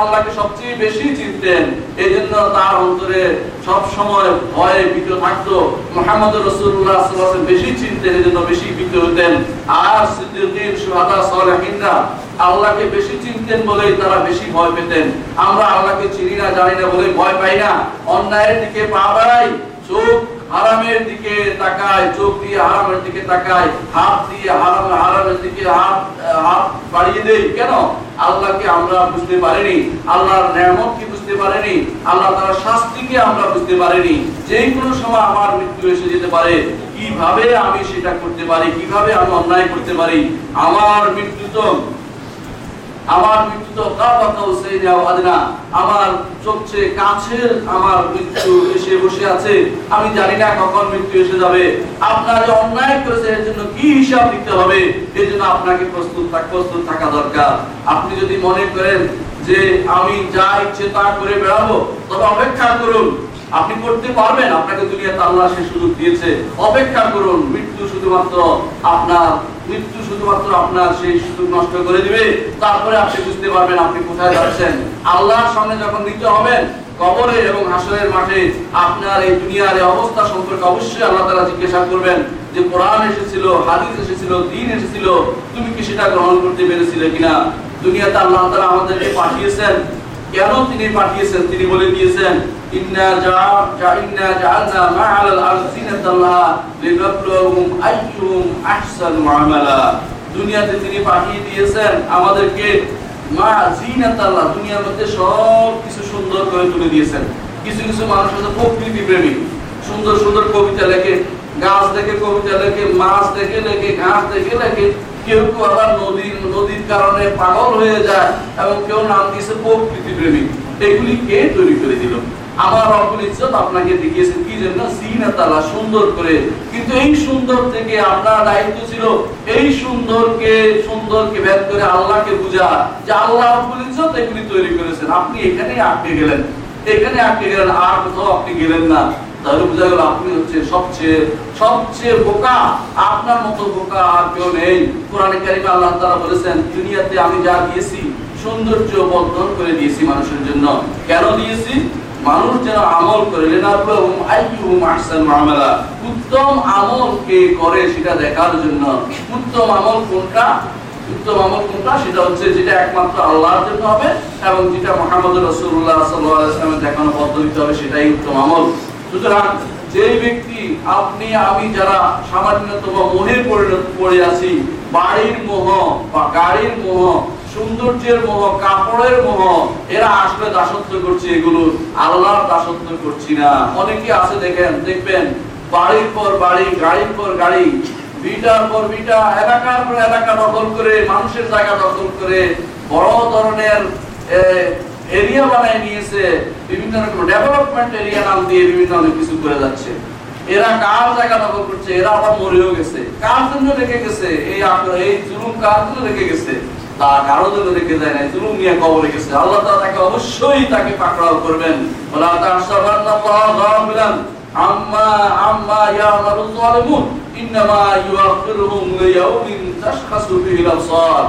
আল্লাহকে সবচেয়ে বেশি চিনতেন। তার অন্তরে ভয়ে ভীত থাকতো। বেশি চিনতেন বেশি ভীত হতেন। আর শুহাদা সালেহিনরা আল্লাহকে বেশি চিনতেন বলেই তারা বেশি ভয় পেতেন। আমরা আল্লাহকে চিনি না, জানি না বলে ভয় পাই না। অন্যায়ের দিকে পা বাড়াই, চোখ হারামের দিকে তাকায়, চোখ দিয়ে হারামের দিকে তাকায়, হাত দিয়ে হারাম, হারামের দিকে হাত হাত বাড়িয়ে দেই কেন? আল্লাহকে আমরা বুঝতে পারিনি। আল্লাহর নিয়ামত কি বুঝতে পারিনি? আল্লাহ তার শাস্তিকে আমরা বুঝতে পারিনি। যে কোনো সময় আমার মৃত্যু এসে যেতে পারে। কীভাবে আমি সেটা করতে পারি? কীভাবে আমি অন্যায় করতে পারি? আমার মৃত্যু তো আমার মৃত্যু তো আদনা আমার সবচেয়ে কাছের আমার মৃত্যু এসে বসে আছে। আমি জানি না কখন মৃত্যু এসে যাবে। আপনার যে অন্যায় করেছে এর জন্য কি হিসাব দিতে হবে? এর জন্য আপনাকে প্রস্তুত প্রস্তুত থাকা দরকার। আপনি যদি মনে করেন যে আমি যা ইচ্ছে তা করে বেড়াবো, তবে অপেক্ষা করুন। আপনি করতে পারবেন, আপনাকে দুনিয়াতে আল্লাহ সে সুযোগ দিয়েছে। অপেক্ষা করুন, মৃত্যু শুধুমাত্র আপনার, মৃত্যু শুধুমাত্র আপনার সেই সুযোগ নষ্ট করে দিবে। তারপরে আপনি বুঝতে পারবেন আপনি কোথায় যাচ্ছেন। আল্লাহর সামনে যখন নিতে হবেন, কবরে এবং হাসরের মাঠে আপনার এই দুনিয়ার এই অবস্থা সম্পর্কে অবশ্যই আল্লাহ তাআলা জিজ্ঞাসা করবেন যে কোরআন এসেছিল, হাদিস এসেছিল, দিন এসেছিল, তুমি কি সেটা গ্রহণ করতে পেরেছিলে কিনা? দুনিয়াতে আল্লাহ তাআলা আমাদেরকে পাঠিয়েছেন। কেন তিনি পাঠিয়েছেন, তিনি বলে দিয়েছেন দুনিয়াতে তিনি পাঠিয়ে দিয়েছেন, আমাদেরকে মা দুনিয়ার মধ্যে সব কিছু সুন্দর করে তুলে দিয়েছেন। কিছু কিছু মানুষ আছে প্রকৃতি প্রেমী। সুন্দর সুন্দর কবিতা লেখে, গাছ দেখে কবিতা লেখে, মাছ দেখে লেখে, ঘাস দেখে লেখে। কেউ কেউ আবার নদীর নদীর কারণে পাগল হয়ে যায় এবং কেউ নাম দিয়েছে প্রকৃতি প্রেমিক এগুলি কে তৈরি করে দিল? আমার ইজ্জত আপনাকে দেখিয়েছেন কি জন্য সুন্দর করে। কিন্তু এই সুন্দর থেকে আপনার দায়িত্ব ছিল এই সুন্দরকে সুন্দরকে ভেদ করে আল্লাহকে বুঝা যে আল্লাহ রব্বুল ইজ্জত এগুলি তৈরি করেছেন। আপনি এখানেই আটকে গেলেন। এখানে আটকে গেলেন। আর কোথাও আপনি গেলেন না। তাহলে বোঝা গেল আপনি হচ্ছে সবচেয়ে সবচেয়ে বোকা। আপনার মতো বোকা আর কেউ নেই। কোরআনে আল্লাহ তাআলা বলেছেন, দুনিয়াতে আমি যা দিয়েছি, সৌন্দর্য বর্ধন করে দিয়েছি মানুষের জন্য। কেন দিয়েছি? মানুষ যেন আমল করে উত্তম আমল কে করে সেটা দেখার জন্য। উত্তম আমল কোনটা? উত্তম আমল কোনটা? সেটা হচ্ছে যেটা একমাত্র আল্লাহর জন্য হবে এবং যেটা মুহাম্মদ রাসূলুল্লাহ সাল্লাল্লাহু আলাইহি দেখানো পদ্ধতিতে হবে, সেটাই উত্তম আমল। সুতরাং যে ব্যক্তি, আপনি, আমি যারা সামান্যতম মোহে পরিণত পড়ে আছি, বাড়ির মোহ বা গাড়ির মোহ, সৌন্দর্যের মোহ, কাপড়ের মোহ, এরা আসলে দাসত্ব করছে, এগুলো আল্লাহর দাসত্ব করছি না। অনেকে আছে, দেখেন, দেখবেন, বাড়ির পর বাড়ি, গাড়ির পর গাড়ি, বিটার পর বিটা, এলাকার পর এলাকা দখল করে, মানুষের জায়গা দখল করে, বড় ধরনের এরিয়া বানায় নিয়েছে, বিভিন্ন রকম ডেভেলপমেন্ট এরিয়া নাম দিয়ে বিভিন্ন অনেক কিছু করে যাচ্ছে। এরা কার জায়গা দখল করছে? এরা আবার মরেও গেছে। কার জন্য রেখে গেছে? এই এই জুলুম কার জন্য রেখে গেছে? তা কারও জন্য রেখে যায় না জুলুম নিয়ে কবরে গেছে। আল্লাহ তাআলা তাকে অবশ্যই তাকে পাকড়াও করবেন। ওলা তাহসাবান্নাল্লাহ গাফিলান আম্মা আম্মা ইয়ামালু যালিমুন ইন্নামা ইউআখিরুহুম লিয়াউমিন তাশখাসু ফিহিল আবসার।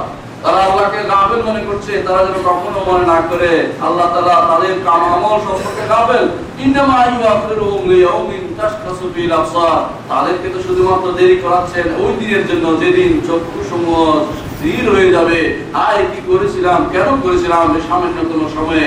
তারা আল্লাহকে গাফেল মনে করছে, তারা যেন কখনো মনে না করে। আল্লাহ তালা তাদের কাম আমল সম্পর্কে গাফেল। তাদেরকে তো শুধুমাত্র দেরি করাচ্ছেন ওই দিনের জন্য, যেদিন চক্ষু সমূহ স্থির হয়ে যাবে। আয় কি করেছিলাম? কেন করেছিলাম? সামান্য কোনো সময়ে।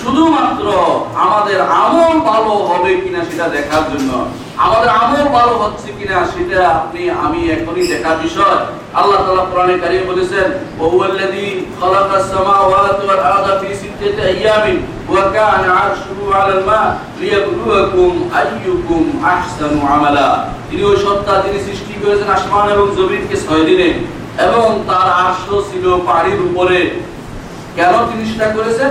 শুধুমাত্র আমাদের আমল ভালো হবে কিনা সেটা দেখার জন্য। আমাদের আমল ভালো হচ্ছে কিনা সেটা আপনি, আমি এখনই দেখার বিষয়। আল্লাহ তাআলা কোরআনে কারিমে বলেছেন আলাল মা আইয়ুকুম আমালা। তিনি ওই সত্তা সৃষ্টি করেছেন আসমান এবং জমিনকে ছয় দিনে এবং তার আরশ ছিল পানির উপরে। কেন তিনি সেটা করেছেন?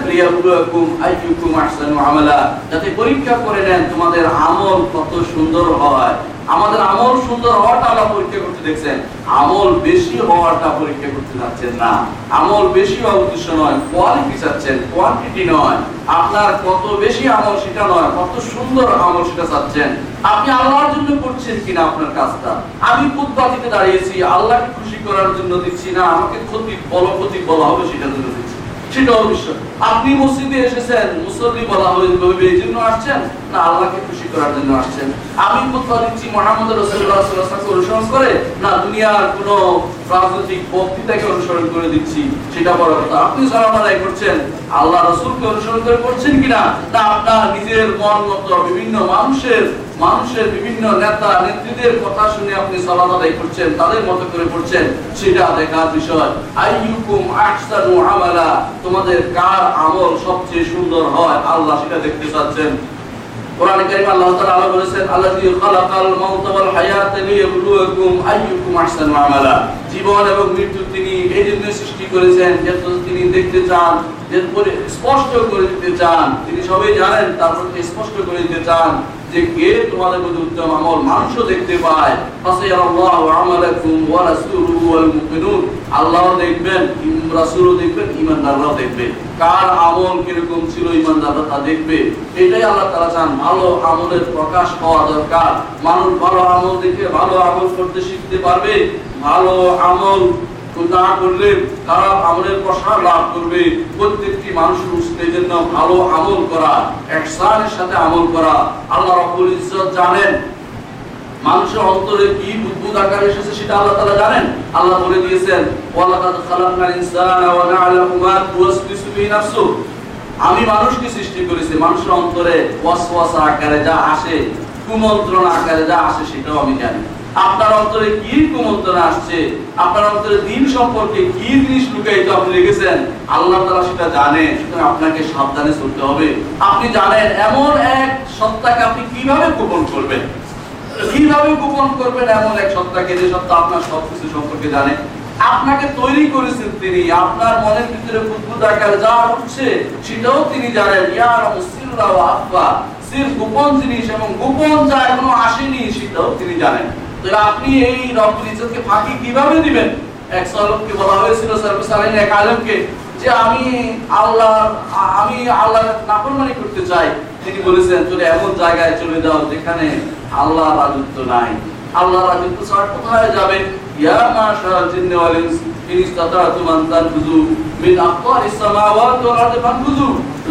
যাতে পরীক্ষা করে নেন তোমাদের আমল কত সুন্দর হয়। আমাদের আমল সুন্দর হওয়াটা আল্লাহ পরীক্ষা করতে দেখছেন। আমল বেশি হওয়াটা পরীক্ষা করতে না। আমল বেশি হওয়া উদ্দেশ্য নয় কোয়ালিটি চাচ্ছেন কোয়ান্টিটি নয়। আপনার কত বেশি আমল সেটা নয়, কত সুন্দর আমল সেটা চাচ্ছেন। আপনি আল্লাহর জন্য করছেন কিনা আপনার কাজটা? আমি ফুটপাতিতে দাঁড়িয়েছি, আল্লাহকে খুশি করার জন্য দিচ্ছি না, আমাকে ক্ষতি বলো, ক্ষতি বলা হবে সেটার জন্য সেটাও বিষয় আপনি মসজিদে এসেছেন, মুসল্লি বলা হয়ে এই জন্য আসছেন? না, আল্লাহকে খুশি করার জন্য আসছেন। আমি কোথাও দিচ্ছি, মোহাম্মদ অনুসরণ করে, না, দুনিয়ার কোন রাজনৈতিক বক্তৃতাকে অনুসরণ করে দিচ্ছি, সেটা বড় কথা। আপনি সালাম আদায় করছেন, আল্লাহ রসুলকে অনুসরণ করে করছেন কিনা? না, আপনার নিজের মন মতো বিভিন্ন মানুষের মানুষের বিভিন্ন নেতা নেত্রীদের কথা শুনে আপনি সালাম আদায় করছেন, তাদের মতো করে করছেন, সেটা দেখার বিষয়। আইয়ুকুম আহসানু আমালা, তোমাদের কার আমল সবচেয়ে সুন্দর হয়? আল্লাহ সেটা দেখতে চাচ্ছেন। কোরআনে কারীম আল্লাহ তাআলা আলো বলেছেন, আল্লাযী খালাকাল মাউতা ওয়াল হায়াতা লিয়াবলুয়াকুম আইয়ুকুম আহসানু আমালা। জীবন এবং মৃত্যু তিনি এই জন্য সৃষ্টি করেছেন যাতে তিনি দেখতে চান যে স্পষ্ট করে দিতে চান, তিনি সবাই জানেন, তারপর স্পষ্ট করে দিতে চান। যে কে তোমাদের মধ্যে উত্তম আমল মানুষও দেখতে পায়? ফাসায়াল্লাহু আমালাকুম ওয়া রাসূলুহু ওয়াল মুমিনুন। আল্লাহ দেখবেন রাসূলও দেখবেন, ঈমানদাররাও দেখবে কার আমল কীরকম ছিল, ঈমানদাররা তা দেখবে। এটাই আল্লাহ তাআলা চান, ভালো আমলের প্রকাশ হওয়া দরকার। মানুষ ভালো আমল দেখে, ভালো আমল করতে শিখতে পারবে। ভালো আমল আল্লাহ কি বলে দিয়েছেন আমি মানুষকে সৃষ্টি করেছি, মানুষের অন্তরে আকারে যা আসে, কুমন্ত্রণা আকারে যা আসে সেটাও আমি জানি। আপনার অন্তরে কি কুমন্ত্রণা আসছে? আপনার অন্তরে দিন সম্পর্কে কি জিনিস লুকাইতে আপনি লিখেছেন আল্লাহ তাআলা সেটা জানে, সুতরাং আপনাকে সাবধানে চলতে হবে। আপনি জানেন, এমন এক সত্তাকে আপনি কীভাবে গোপন করবেন? কীভাবে গোপন করবেন এমন এক সত্তাকে? যে সত্তা আপনার সবকিছু সম্পর্কে জানে। আপনাকে তৈরি করেছেন তিনি। আপনার মনের ভিতরে বুদ্বুদ আকারে যা উঠছে, সেটাও তিনি জানেন। ইয়ার মুসিররা ওয়া আফা সির গোপন জিনিস এবং গোপন যা এখনও আসেনি, সেটাও তিনি জানেন। তাহলে আপনি এই রব্বুল ইজ্জতকে ফাঁকি কীভাবে দিবেন? এক বলা হয়েছিল এক যে আমি আল্লাহ আমি আল্লাহ নাফরমানি করতে চাই। তিনি বলেছেন এমন জায়গায় চলে যাও যেখানে আল্লাহ রাজত্ব নাই। আল্লাহ রাজত্ব ছাড়া কোথায় যাবে? ইয়া মিন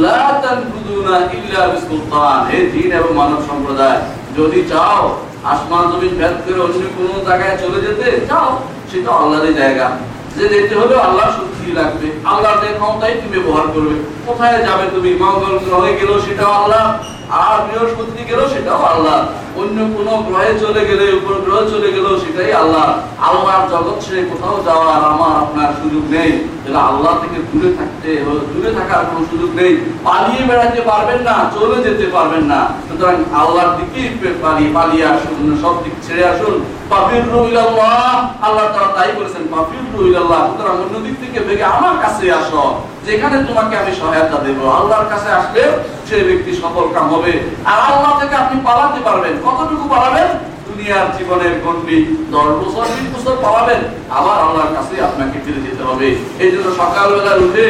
লা ইল্লা বিসুলতান। হে এবং মানব সম্প্রদায় যদি চাও, আসমান জমিন ভেদ করে অন্য কোনো জায়গায় চলে যেতে চাও, সেটা আল্লাহরই জায়গা। যে যেতে হবে আল্লাহ শক্তি লাগবে আল্লাহ যে ক্ষমতাই তুমি ব্যবহার করবে। কোথায় যাবে তুমি? মঙ্গল গ্রহে গেলেও সেটাও আল্লাহ আর বৃহস্পতি গেল সেটাও আল্লাহ। অন্য কোন গ্রহে চলে গেলে উপর গ্রহে চলে গেল সেটাই আল্লাহ। আল্লাহর জগৎ ছেড়ে কোথাও যাওয়ার আমার আপনার সুযোগ নেই। আল্লাহ থেকে দূরে থাকতে দূরে থাকার কোনো সুযোগ নেই। পালিয়ে বেড়াতে পারবেন না, চলে যেতে পারবেন না। সুতরাং আল্লাহর দিকে পালিয়ে পালিয়ে আসুন সব দিক ছেড়ে আসুন। ইলাল্লাহ। আল্লাহ তাআলা তাই বলেছেন পাফিরু ইলাল্লাহ। সুতরাং অন্য দিক থেকে বেগে আমার কাছে আসো। যেখানে তোমাকে আমি সহায়তা দেব, আল্লাহর কাছে আসলে সেই ব্যক্তি সফল কাম হবে। আর আল্লাহ থেকে আপনি পালাতে পারবেন। কতটুকু পালাবেন? দুনিয়ার জীবনের গণ্ডি দশ বছর, বিশ বছর পালাবেন। আবার আল্লাহর কাছে আপনাকে ফিরে যেতে হবে। এই জন্য সকালবেলা উঠে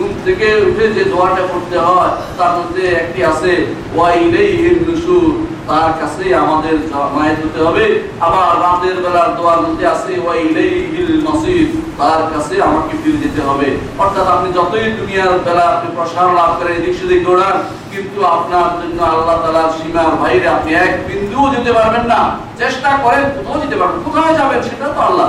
ঘুম থেকে উঠে যে দোয়াটা পড়তে হয়, তার মধ্যে একটি আছে তার কাছে আমাদের জমায়েত হতে হবে। আবার রাতের বেলার দোয়ার মধ্যে আছে তার কাছে আমাকে ফিরে যেতে হবে। অর্থাৎ আপনি যতই দুনিয়ার বেলা আপনি প্রসার লাভ করে এদিক সেদিক দৌড়ান, কিন্তু আপনার জন্য আল্লাহ তাআলার সীমার বাইরে আপনি এক বিন্দুও যেতে পারবেন না। চেষ্টা করেন, কোথাও যেতে পারবেন কোথায় যাবেন সেটা তো আল্লাহ।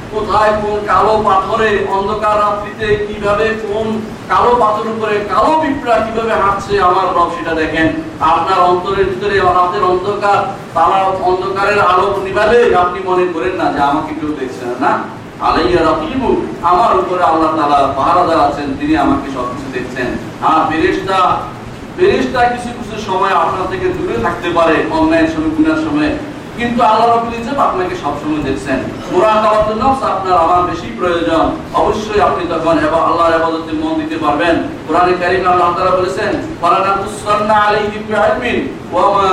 কোথায় কোন কালো পাথরে অন্ধকার রাত্রিতে কীভাবে কোন কালো পাথর উপরে কালো পিঁপড়া কীভাবে হাঁটছে আমার রব সেটা দেখেন। আপনার অন্তরের ভিতরে রাতের অন্ধকার তারা অন্ধকারের আলো নিবালে আপনি মনে করেন না যে আমাকে কেউ দেখছে না আলাইয়া রাকিবু, আমার উপরে আল্লাহ তাআলা পাহারাদার আছেন তিনি আমাকে সবকিছু দেখছেন। আর ফেরেশতা ফেরেশতা কিছু কিছু সময় আপনার থেকে দূরে থাকতে পারে অন্যায়ের সময়, গুনার সময়। কিন্তু আল্লাহ রাব্বুল ইজ্জত আপনাকে সব সময় দেখছেন নফস আপনার আমার বেশি প্রয়োজন। অবশ্যই আপনি তখন এবার আল্লাহর ইবাদতে মন দিতে পারবেন। কোরআনে কারীমে আল্লাহ তাআলা বলেছেন, ওয়ালানা আলাইহি ওয়া মা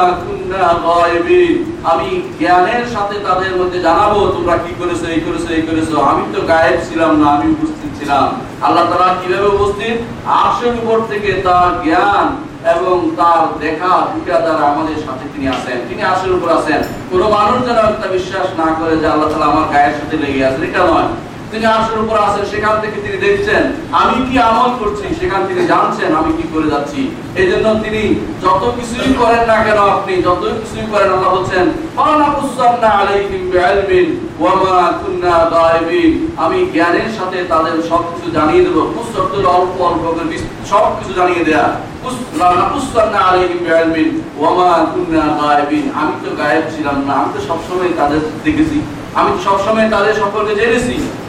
গায়বিন। আমি জ্ঞানের সাথে তাদের মধ্যে জানাব, তোমরা কি করেছ, এই করেছ এই করেছ? আমি তো গায়েব ছিলাম না, আমি উপস্থিত ছিলাম। আল্লাহ তাআলা কীভাবে উপস্থিত? আরশের উপর থেকে তার জ্ঞান এবং তার দেখা দুটা দ্বারা আমাদের সাথে তিনি আছেন। তিনি আসল উপর আছেন। কোনো মানুষ যেন একটা বিশ্বাস না করে যে আল্লাহ তালা আমার গায়ের সাথে লেগে আছেন এটা নয়। তিনি আশের উপর আছেন, সেখান থেকে তিনি দেখছেন, আমি কি আমল করছি, সেখান থেকে জানছেন আমি কি করে যাচ্ছি। এই জন্য তিনি যত কিছুই করেন না কেন আপনি যত কিছুই করেন, আল্লাহ বলছেন আমি জ্ঞানের সাথে তাদের সবকিছু জানিয়ে দেব। কুসরতুল অল্প অল্প করে সবকিছু জানিয়ে দেয়া। আমি তো গায়েব ছিলাম না, আমি তো সবসময় তাদের দেখেছি। আমি সবসময় তাদের সম্পর্কে জেনেছি।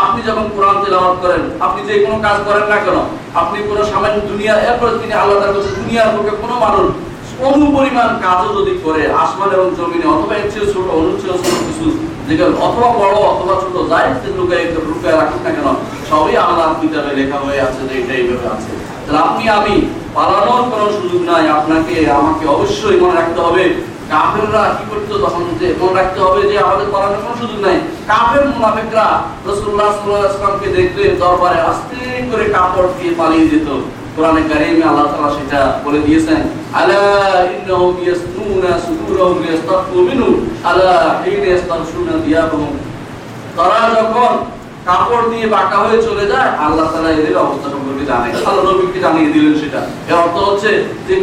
আপনি যখন কোরআন তেলাওয়াত করেন, আপনি যে কোনো কাজ করেন না কেন, আপনি কোনো সামান্য দুনিয়া, এরপর তিনি আল্লাহ বলছেন দুনিয়ার বুকে কোনো মানুষ, অনু পরিমাণ কাজও যদি করে, আসমান এবং জমিনে, অথবা এর চেয়ে ছোট অনু চেয়ে ছোট কিছু যেগুলো অথবা বড়, অথবা ছোট, যাই লুকায় লুকায় রাখুন না কেন, সবই আল্লাহর কিতাবে লেখা হয়ে আছে যে এটা এইভাবে আছে। তাহলে আপনি, আমি পালানোর কোনো সুযোগ নাই, আপনাকে, আমাকে অবশ্যই মনে রাখতে হবে কাফেররা কি তখন যে মনে রাখতে হবে যে আমাদের পালানোর কোনো সুযোগ নাই। কাফের মুনাফিকরা আলাইহি দেখলে দরবারে আস্তে করে কাপড় দিয়ে পালিয়ে যেত। কোরআনে কারিমে আল্লাহ তাআলা সেটা বলে দিয়েছেন, আলা ইন্নাহুম ইয়াসনুনা সুদুরহুম লিয়াস্তাগফু মিনহু হিনা ইয়াস্তাগশুনা দিয়াবহুম। তারা যখন কাপড় দিয়ে বাঁকা হয়ে চলে যায়, আল্লাহ তালা এদের অবস্থা সম্পর্কে জানে। আল্লাহ নবীকে জানিয়ে দিলেন সেটা। এর অর্থ হচ্ছে যে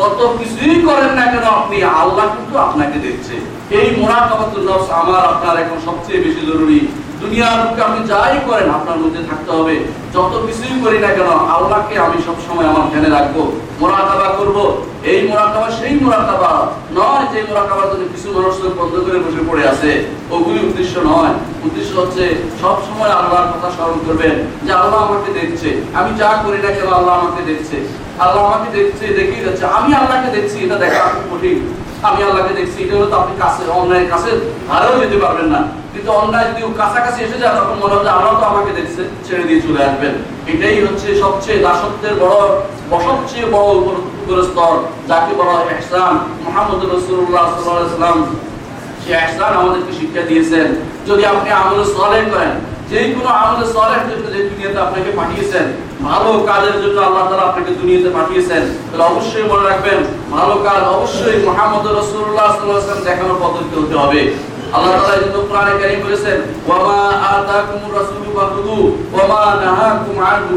কত কিছুই করেন না কেন আপনি, আল্লাহ কিন্তু আপনাকে দেখছে। এই মোরাকাবাতুল নফস আমার আপনার এখন সবচেয়ে বেশি জরুরি। দুনিয়ার বুকে আপনি যাই করেন, আপনার মধ্যে থাকতে হবে। যত কিছুই করি না কেন, আল্লাহকে আমি সব সময় আমার ধ্যানে রাখব, মোরাকাবা করব। এই মোরাকাবা, সেই মোরাকাবা নয় যে মোরাকাবার জন্য কিছু মানুষ তো বন্ধ করে বসে পড়ে আছে। ওগুলি উদ্দেশ্য নয়। উদ্দেশ্য হচ্ছে সব সময় আল্লাহর কথা স্মরণ করবেন যে আল্লাহ আমাকে দেখছে। আমি যা করি না কেন আল্লাহ আমাকে দেখছে। আল্লাহ আমাকে দেখছে, দেখেই যাচ্ছে। আমি আল্লাহকে দেখছি, এটা দেখা খুব কঠিন। আমি আল্লাহকে দেখছি, এটা হলো তো আপনি কাছে, অন্যায়ের কাছে ধারেও যেতে পারবেন না। কিন্তু অন্যায় যদি কাছাকাছি এসে যায়, তখন মনে তো আমাকে দেখছে, ছেড়ে দিয়ে চলে আসবেন। এটাই হচ্ছে সবচেয়ে দাসত্বের বড়, সবচেয়ে বড় স্তর, যাকে বলা হয় ইহসান মুহাম্মদ আলাইহি ওয়াসাল্লাম, সে ইহসান আমাদেরকে শিক্ষা দিয়েছেন। যদি আপনি আমল সালেহ করেন যে কোনো আমল সালেহ জন্য যে দুনিয়াতে আপনাকে পাঠিয়েছেন, ভালো কাজের জন্য আল্লাহ তাআলা আপনাকে দুনিয়াতে পাঠিয়েছেন, তাহলে অবশ্যই মনে রাখবেন, ভালো কাজ অবশ্যই মুহাম্মদ সাল্লাল্লাহু আলাইহি ওয়াসাল্লাম পদ্ধতি হতে হবে। আল্লাহ তাআলা কোরআনে কারীম বলেছেন, ওয়ামা আতাকুমুর রাসূলু ফাখুযু, ওয়ামা নাহাকুম আনহু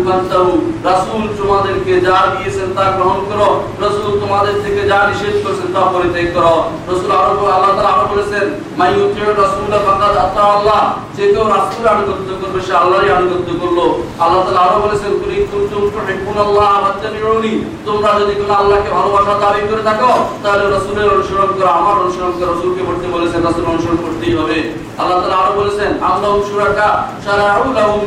রাসূল তোমাদেরকে যা দিয়েছেন তা গ্রহণ করো, রাসূল তোমাদের থেকে যা নিষেধ করেছেন তা পরিত্যাগ করো। রাসূল আরও আল্লাহ তাআলা আরও বলেছেন রাসূলা ফাকাদ আতা আল্লাহ। যে কেউ রাসূলের আনুগত্য করবে, সে আল্লাহরই আনুগত্য করল। আল্লাহ তাআলা আরও বলেছেন কুনতুম তোমরা যদি কোনো আল্লাহকে ভালোবাসা দাবি করে থাকো, তাহলে রাসূলের অনুসরণ করো, আমার অনুসরণ করো। রাসূলকে পড়তে বলেছেন, রাসূল অনুসরণ করতেই হবে। আল্লাহ তাআলা আরও বলেছেন লাহুম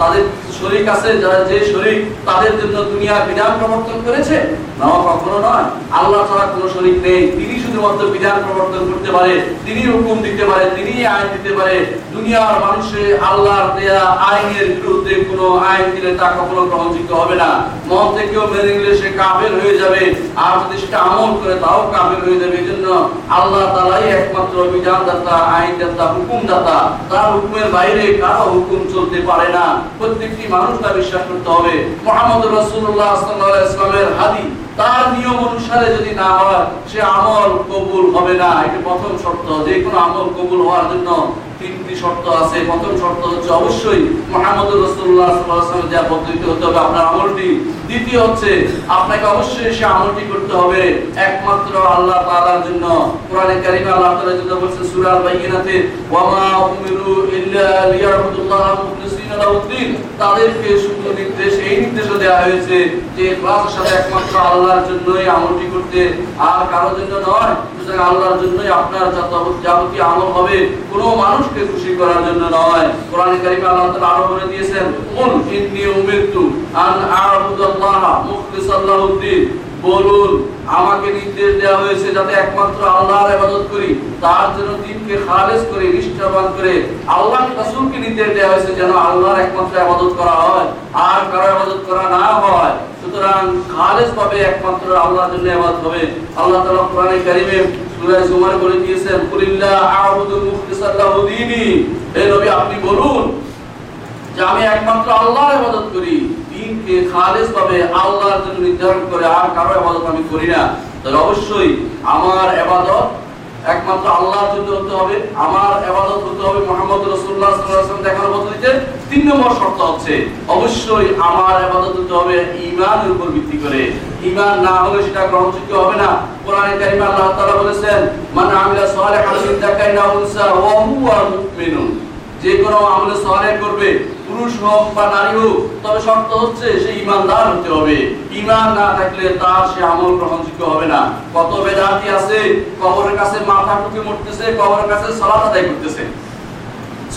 তাদের শরীক আছে যারা যে শরীক তাদের জন্য দুনিয়ার বিধান প্রবর্তন করেছে না কখনো নয়। আল্লাহ ছাড়া কোনো শরীক নেই। তিনি শুধুমাত্র বিধান প্রবর্তন করতে পারে, তিনি হুকুম দিতে পারে, তিনি আইন দিতে পারে। দুনিয়ার মানুষের আল্লাহর দেয়া আইনের বিরুদ্ধে কোনো আইন দিলে তা কখনো গ্রহণযোগ্য হবে না। মন থেকেও মেনে নিলে সে কাফের হয়ে যাবে, আর যদি সেটা আমল করে, তাও কাফের হয়ে যাবে। এই জন্য আল্লাহ তালাই একমাত্র বিধান দাতা আইন দাতা হুকুম দাতা তার হুকুমের বাইরে কারও হুকুম চলতে পারে না। প্রত্যেকটি মানুষ তা বিশ্বাস করতে হবে। মোহাম্মদ রসুল্লাহ ইসলামের হাদি। তার নিয়ম অনুসারে যদি না হয়, সে আমল কবুল হবে না। এটা প্রথম শর্ত। যে কোনো আমল কবুল হওয়ার জন্য তিনটি শর্ত আছে। প্রথম শর্ত হচ্ছে অবশ্যই মোহাম্মদ রসুল্লাহ যা পদ্ধতিতে হতে হবে আপনার আমলটি। দ্বিতীয় হচ্ছে, আপনাকে অবশ্যই সে আমলটি করতে হবে একমাত্র আল্লাহ জন্য। কোরআনে আল্লাহ যেটা বলছে সূরা উমিরু ইল্লা লাহুদ্দিন তাদেরকে শুধু নির্দেশ, এই নির্দেশ দেওয়া হয়েছে যে ইখলাসের সাথে একমাত্র আল্লাহর জন্যই আমলটি করতে। আর কারোর জন্য নয়, সুতরাং আল্লাহর জন্যই আপনার যাবতীয় আমল হবে, কোনো মানুষকে খুশি করার জন্য নয়। কোরআনে কারিমে আল্লাহ তাআলা আরও বলে দিয়েছেন, কুল ইন্নী উমিরতু আন আ'বুদাল্লাহ মুখলিসান লাহুদ্দিন বলুন, আমাকে নির্দেশ দেওয়া হয়েছে যাতে একমাত্র আল্লাহর ইবাদত করি, তার জন্য দিনকে খালেস করে, নিষ্ঠাবান করে আল্লাহ রাসূলকে নির্দেশ দেওয়া হয়েছে যেন আল্লাহর একমাত্র ইবাদত করা হয় আর কারও ইবাদত করা না হয়। সুতরাং খালেস ভাবে একমাত্র আল্লাহর জন্য ইবাদত হবে। আল্লাহ তাআলা কোরআনে কারীমে সূরা জুমার বলে দিয়েছেন কুলিল্লাহ আ'বুদু মুখলিসান লাহু দীনি। হে নবী, আপনি বলুন যে আমি একমাত্র আল্লাহর ইবাদত করি। দিনকে খালেস ভাবে আল্লাহর জন্য নির্ধারণ করে আর কারও ইবাদত আমি করি না। তাহলে অবশ্যই আমার ইবাদত একমাত্র আল্লাহর জন্য হতে হবে। আমার ইবাদত হতে হবে মুহাম্মদ আলাইহি ওয়াসাল্লাম দেখার পদ্ধতিতে তিন নম্বর শর্ত হচ্ছে, অবশ্যই আমার ইবাদত হতে হবে ঈমানের উপর ভিত্তি করে। ঈমান না হলে সেটা গ্রহণযোগ্য হবে না। কোরআনে কারিমে আল্লাহ তাআলা বলেছেন, মান আমিলা সালিহান মিন যাকারিন আও উনসা ওয়া হুয়া মুমিনুন। যে কোনো আমলে সহায় করবে, পুরুষ হোক বা নারী হোক, তবে শর্ত হচ্ছে সে ইমানদার হতে হবে। ইমান না থাকলে তার সে আমল গ্রহণযোগ্য হবে না। কত বেদাতি আছে, কবরের কাছে মাথা টুকে মরতেছে, কবরের কাছে সালাত আদায় করতেছে।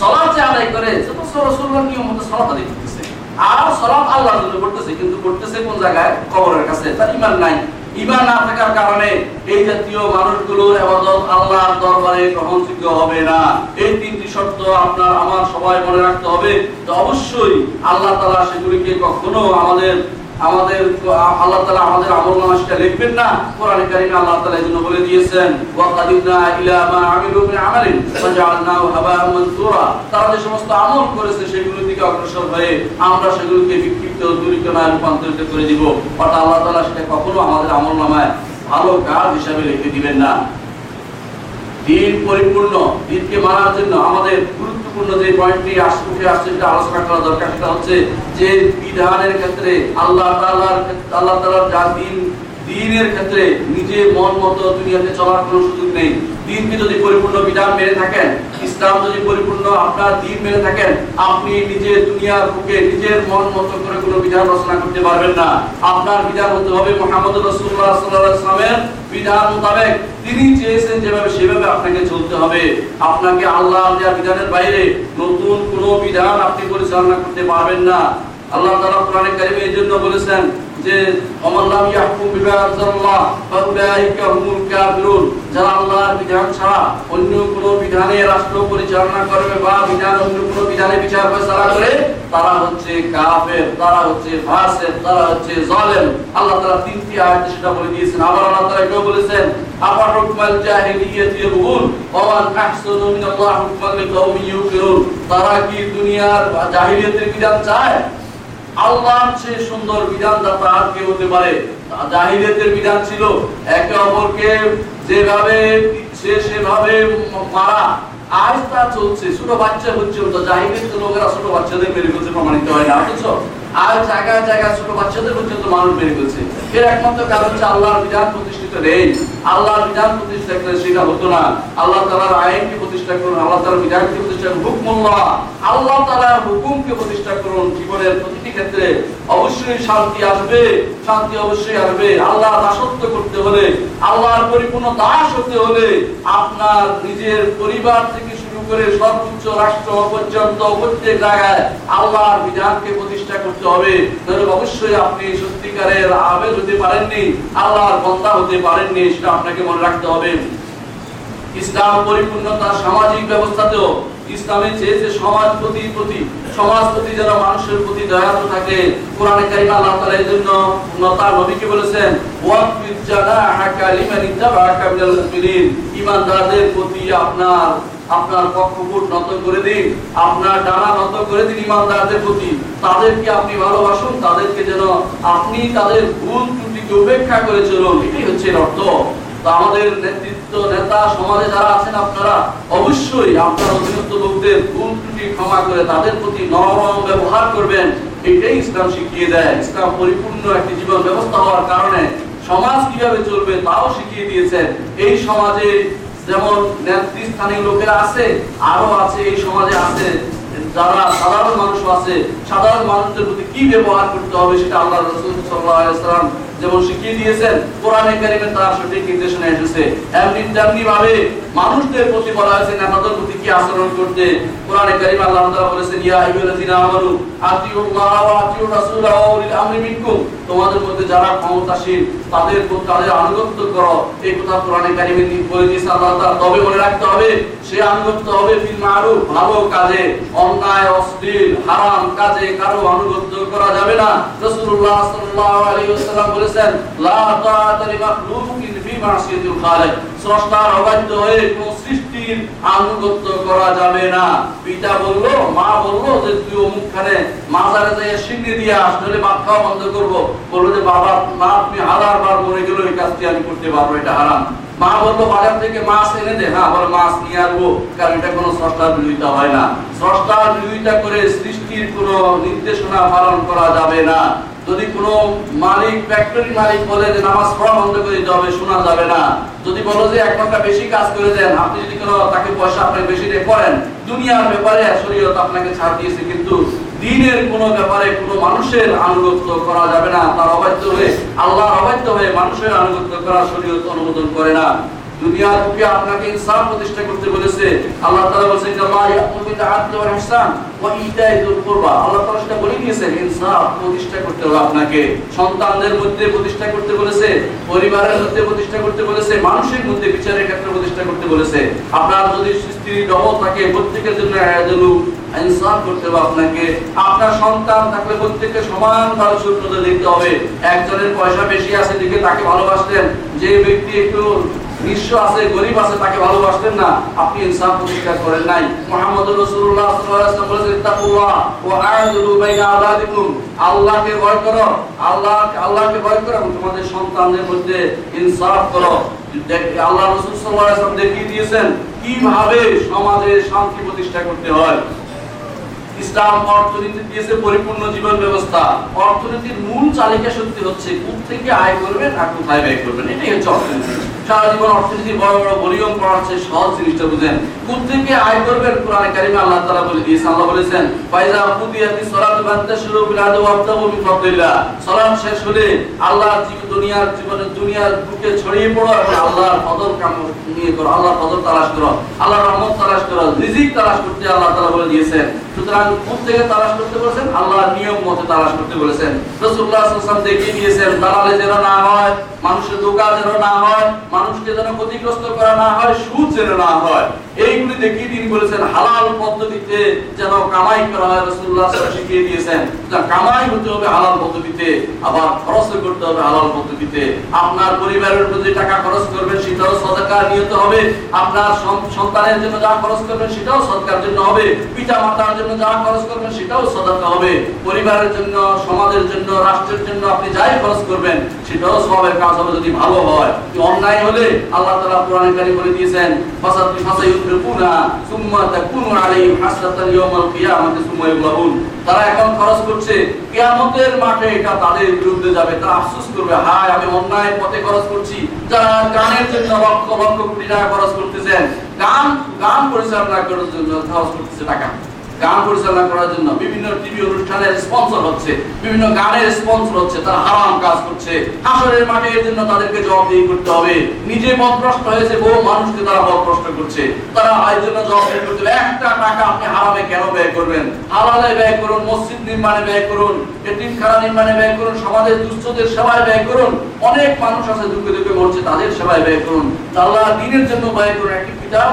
সালাত যে আদায় করে, সে তো রাসূলুল্লাহ নিয়ম মতো সালাত আদায় করতেছে। আর সালাত আল্লাহর জন্য করতেছে, কিন্তু করতেছে কোন জায়গায়? কবরের কাছে। তার ইমান নাই। ইমান না থাকার কারণে এই জাতীয় মানুষগুলোর আবাদত আল্লাহর দরবারে গ্রহণযোগ্য হবে না। এই তিনটি শর্ত আপনার আমার সবাই মনে রাখতে হবে তো অবশ্যই আল্লাহ তালা সেগুলিকে কখনো আমাদের আমাদের, আল্লাহ তাআলা আমাদের আমল নামা সেটা লিখবেন না? কোরআন কারীমে আল্লাহ তাআলা এই জন্য বলে দিয়েছেন তারা যে সমস্ত আমল করেছে, সেগুলোর দিকে অগ্রসর হয়ে আমরা সেগুলোকে বিক্ষিপ্ত, দূরীকরণে রূপান্তরিত করে দিব। অর্থাৎ আল্লাহ তাআলা সেটা কখনো আমাদের আমল নামায় ভালো কাজ হিসাবে লিখে দিবেন না। দিন পরিপূর্ণ, দিনকে মানার জন্য আমাদের গুরুত্বপূর্ণ যে পয়েন্টটি আসছে আসছে সেটা আলোচনা করা দরকার, সেটা হচ্ছে যে বিধানের ক্ষেত্রে, আল্লাহ তালার আল্লাহ তালার যা দিন, দিনের ক্ষেত্রে নিজে মন মতো দুনিয়াতে চলার কোনো সুযোগ নেই। দিনকে যদি পরিপূর্ণ বিধান মেনে থাকেন, ইসলাম যদি পরিপূর্ণ আপনার দিন মেনে থাকেন, আপনি নিজে দুনিয়ার বুকে, নিজের মন মতো করে কোনো বিধান রচনা করতে পারবেন না। আপনার বিধান হতে হবে মোহাম্মদ রসুল্লাহ আলাইহি বিধান মোতাবেক। তিনি চেয়েছেন যেভাবে, সেভাবে আপনাকে চলতে হবে। আপনাকে আল্লাহ বিধানের বাইরে নতুন কোনো বিধান আপনি পরিচালনা করতে পারবেন না। আল্লাহ তাআলা কোরআনে কারিমে এই জন্য বলেছেন যে অমাল্লাম ইয়াহকুম বিমা আনজালাল্লাহ, ফাউলাইকা হুমুল কাফিরুন। যারা আল্লাহর বিধান ছাড়া অন্য কোন বিধানে রাষ্ট্র পরিচালনা করবে বা বিধান অন্য কোন বিধানে বিচার ফয়সালা করে, তারা হচ্ছে কাফের, তারা হচ্ছে ফাসিক, তারা হচ্ছে জালেম। আল্লাহ তাআলা তিনটি আয়াতে সেটা বলে দিয়েছেন। আবার আল্লাহ তাআলা এটাও বলেছেন, আফা হুকমাল জাহিলিয়াতি ইয়াবগুন? ওয়া মান আহসানু মিনাল্লাহি হুকমান লিকাউমিন ইউকিরুন। তারা কি দুনিয়ার জাহিলিয়াতের বিধান চায়? চেয়ে সুন্দর বিধানদাতা আর হতে পারে? জাহিলিয়াতের বিধান ছিল, একে অপরকে যেভাবে, সে সেভাবে মারা। আজ তা চলছে, ছোট বাচ্চা লোকেরা ছোট বাচ্চাদের মেরে ফেলছে, প্রমাণিত হয় না অথচ আর জায়গায় জায়গায় ছোট বাচ্চাদের পর্যন্ত মানুষ মেরে ফেলছে। এর একমাত্র কারণ হচ্ছে আল্লাহর বিধান প্রতিষ্ঠিত নেই। আল্লাহর বিধান প্রতিষ্ঠা সেটা হতো না। আল্লাহ তাআলার আইনকে প্রতিষ্ঠা করুন, আল্লাহ তাআলার বিধানকে প্রতিষ্ঠা করুন, হুকমুল্লাহ। আল্লাহ তাআলার হুকুমকে প্রতিষ্ঠা করুন জীবনের ক্ষেত্রে অবশ্যই শান্তি আসবে, শান্তি অবশ্যই আসবে। আল্লাহ দাসত্ব করতে হলে, আল্লাহর পরিপূর্ণ দাস হতে হলে আপনার নিজের পরিবার থেকে শুরু করে সর্বোচ্চ রাষ্ট্র পর্যন্ত, প্রত্যেক জায়গায় আল্লাহর বিধানকে প্রতিষ্ঠা করতে হবে। তাহলে অবশ্যই আপনি সত্যিকারের আবেদ হতে পারেননি, আল্লাহর বন্দা হতে পারেননি, সেটা আপনাকে মনে রাখতে হবে। ইসলাম পরিপূর্ণতা সামাজিক ব্যবস্থাতেও ইসলামে চেয়েছে সমাজ প্রতি প্রতি, সমাজ প্রতি যেন মানুষের প্রতি দয়ালু থাকে, কোরআনে কারিমে আল্লাহ তাআলা এই জন্য তার নবীকে বলেছেন ওয়াকফিদ জানাহাকা লিমান ইত্তাবাআকা মিনাল মুমিনিন ঈমানদারদের প্রতি আপনার আপনার পক্ষপুট নত করে দিন, আপনার ডানা নত করে দিন ইমানদারদের প্রতি। তাদেরকে আপনি ভালোবাসুন, তাদেরকে যেন আপনি তাদের ভুল ত্রুটিকে উপেক্ষা করে চলুন। এটাই হচ্ছে এর অর্থ। আমাদের নেতৃত্ব, নেতা, সমাজে যারা আছেন আপনারা, অবশ্যই আপনার অধীনস্থ লোকদের ভুল ত্রুটি ক্ষমা করে তাদের প্রতি নরম ব্যবহার করবেন। এটাই ইসলাম শিখিয়ে দেয়। ইসলাম পরিপূর্ণ একটি জীবন ব্যবস্থা হওয়ার কারণে সমাজ কীভাবে চলবে তাও শিখিয়ে দিয়েছেন। এই সমাজে যেমন নেতৃস্থানীয় লোকেরা আছে আরও আছে, এই সমাজে আছে যারা সাধারণ মানুষ আছে, সাধারণ মানুষদের প্রতি কি ব্যবহার করতে হবে সেটা আল্লাহ রসুল সাল্লাম যেমন শিখিয়ে দিয়েছেন, কোরআনে কারিমে তার সঠিক নির্দেশনা এসেছে এমনি তেমনি ভাবে মানুষদের প্রতি বলা হয়েছে, নেতাদের প্রতি কি আচরণ করতে? কোরআনে কারিমে আল্লাহ তাআলা বলেছেন, ইয়া আইয়ুহাল্লাযিনা আমানু, আতিউল্লাহ ওয়া আতিউর রাসূলা ওয়া আমরি মিনকুম। তোমাদের মধ্যে যারা ক্ষমতাশীল, তাদের প্রতি তাদের আনুগত্য করো। এই কথা কোরআনে কারিমে বলে দিয়েছে আল্লাহ তাআলা। তবে মনে রাখতে হবে, সে আনুগত্য হবে ফিল মারুফ, ভালো কাজে। অন্যায় অশ্লীল, হারাম কাজে কারও আনুগত্য করা যাবে না। রাসূলুল্লাহ সাল্লাল্লাহু আলাইহি ওয়াসাল্লাম বলেছেন, লা তাআতা লিমাখলুকিন ফি মাসিয়াতিল খালিক। স্রষ্টার অবাধ্য হয়ে কোন সৃষ্টির আনুগত্য করা যাবে না। পিতা বলল, মা বলল যে তুই অমুকখানে মাজারে যাই সিন্নি দিয়ে আস, নইলে ভাত খাওয়া বন্ধ করব। বলল যে, বাবা, মা তুমি হাজার বার মরে গেল এই কাজটি আমি করতে পারব, এটা হারাম। মা বলল, বাজার থেকে মাছ এনে দে। হ্যাঁ মাছ নিয়ে আসব কারণ এটা কোনো স্রষ্টার বিরোধিতা হয় না। স্রষ্টার বিরোধিতা করে সৃষ্টির কোনো নির্দেশনা পালন করা যাবে না। যদি কোনো মালিক ফ্যাক্টরি মালিক বলে যে, নামাজ পড়া বন্ধ করে দিতে হবে, শোনা যাবে না। যদি বলো যে, এক ঘণ্টা বেশি কাজ করে দেন, আপনি যদি কোনো তাকে পয়সা আপনি বেশি দিয়ে করেন, দুনিয়ার ব্যাপারে শরীয়ত আপনাকে ছাড় দিয়েছে, কিন্তু দিনের কোনো ব্যাপারে কোনো মানুষের আনুগত্য করা যাবে না, তার অবাধ্য হয়ে, আল্লাহর অবাধ্য হয়ে মানুষের আনুগত্য করা শরীয়ত অনুমোদন করে না। দুনিয়ার আপনাকে ইনসাফ প্রতিষ্ঠা করতে বলেছে। আল্লাহ আল্লাহ ইয়াকুমু ওয়াল ইহসান ওয়া ইতাই আল্লাহ সেটা বলে দিয়েছেন, ইনসাফ প্রতিষ্ঠা করতে হবে আপনাকে। সন্তানদের মধ্যে প্রতিষ্ঠা করতে বলেছে, পরিবারের মধ্যে প্রতিষ্ঠা করতে বলেছে, মানুষের মধ্যে বিচারের ক্ষেত্রে প্রতিষ্ঠা করতে বলেছে। আপনার যদি স্ত্রী ডবল থাকে, প্রত্যেকের জন্য ইনসাফ করতে হবে আপনাকে। আপনার সন্তান থাকলে প্রত্যেককে দেখতে হবে। একজনের পয়সা বেশি আছে দিকে তাকে যে ব্যক্তি একটু নিঃস্ব আছে, গরিব আছে, তাকে ভালোবাসলেন না। আপনি ইনসাফ প্রতিষ্ঠা করেন নাই। মুহাম্মদ সাল্লাল্লাহু বলেছেন তাকুল্লাহ ওয়া আ'দিলু বাইনা আল্লাহকে ভয় করো। আল্লাহ, আল্লাহকে ভয় করো তোমাদের সন্তানদের মধ্যে ইনসাফ করো। আল্লাহ রসুল দেখিয়ে দিয়েছেন, কীভাবে সমাজে শান্তি প্রতিষ্ঠা করতে হয়। ইসলাম অর্থনীতি দিয়েছে পরিপূর্ণ জীবন ব্যবস্থা। অর্থনীতির মূল চালিকা শক্তি হচ্ছে কোথ থেকে আয় করবেন আর কোথায় ব্যয় করবেন এটাই হচ্ছে অর্থনীতি। সারা জীবন অর্থনীতি বড় বড় ভলিউম পড়াচ্ছে সহজ জিনিসটা বুঝেন। কোথ থেকে আয় করবেন কোরআনে কারিমে আল্লাহ তাআলা বলে দিয়েছেন আল্লাহ বলেছেন, ফাইজা কুদিয়াতি সালাতু বান্তাশিরু বিল আদু ওয়াবতাগু মিন ফাদলিল্লাহ। শেষ হলে আল্লাহর জীবন দুনিয়ার জীবনে দুনিয়ার বুকে ছড়িয়ে পড়ো এবং আল্লাহর ফজল কাম নিয়ে করো, আল্লাহর ফজল তালাশ করো, আল্লাহর রহমত তালাশ করো, রিজিক তালাশ করতে আল্লাহ তাআলা বলে দিয়েছেন। সুতরাং কোন থেকে তালাশ করতে বলেছেন? আল্লাহর নিয়ম মতে তালাশ করতে বলেছেন। রসুল্লাহ সাল্লাম দেখিয়ে দিয়েছেন, দালালে যেন না হয়, মানুষের দোকান যেন না হয়, মানুষকে যেন ক্ষতিগ্রস্ত করা না হয়, সুদ যেন না হয়। এইগুলি দেখিয়ে তিনি বলেছেন, হালাল পদ্ধতিতে যেন কামাই করা হয় ওয়াসাল্লাম শিখিয়ে দিয়েছেন। সুতরাং কামাই হতে হবে হালাল পদ্ধতিতে, আবার খরচ করতে হবে হালাল পদ্ধতিতে। আপনার পরিবারের প্রতি টাকা খরচ করবেন, সেটাও সদকা নিয়ত হবে। আপনার সন্তানের জন্য যা খরচ করবেন, সেটাও সদকার জন্য হবে। পিতা মাতার জন্য যা খরচ করবেন, সেটাও সদকা হবে। পরিবারের জন্য, সমাজের জন্য, রাষ্ট্রের জন্য আপনি যাই খরচ করবেন, সেটাও সবের কাজ হবে যদি ভালো হয়। অন্যায় হলে আল্লাহ তালা কারীম বলে দিয়েছেন ফাসাদ ফাসায়ুদ্রিকুনা তারা এখন খরচ করছে কিয়ামতের মাঠে, এটা তাদের বিরুদ্ধে যাবে, তারা আফসোস করবে, হায়, আমি অন্যায় পথে খরচ করছি। যারা গানের জন্য লক্ষ লক্ষ কোটি টাকা খরচ করতেছেন, গান গান পরিচালনা করার জন্য খরচ করতেছে টাকা। গান পরিচালনা করার জন্য বিভিন্ন টিভি অনুষ্ঠানের স্পন্সর হচ্ছে, বিভিন্ন গানের স্পন্সর হচ্ছে, তারা হারাম কাজ করছে। হাসরের মাঠে এর জন্য তাদেরকে জবাবদিহি করতে হবে। নিজে পথভ্রষ্ট হয়েছে, বহু মানুষকে তারা পথভ্রষ্ট করছে। তারা এর জন্য জবাবদিহি করতে হবে, একটা টাকা আপনি হারামে কেন ব্যয় করবেন? হালালে ব্যয় করুন, মসজিদ নির্মাণে ব্যয় করুন, এতিমখানা নির্মাণে ব্যয় করুন, সমাজের দুস্থদের সেবায় ব্যয় করুন। অনেক মানুষ আছে দুঃখে দুঃখে মরছে, তাদের সেবায় ব্যয় করুন। আল্লাহ দিনের জন্য ব্যয় করুন, একটি কিতাব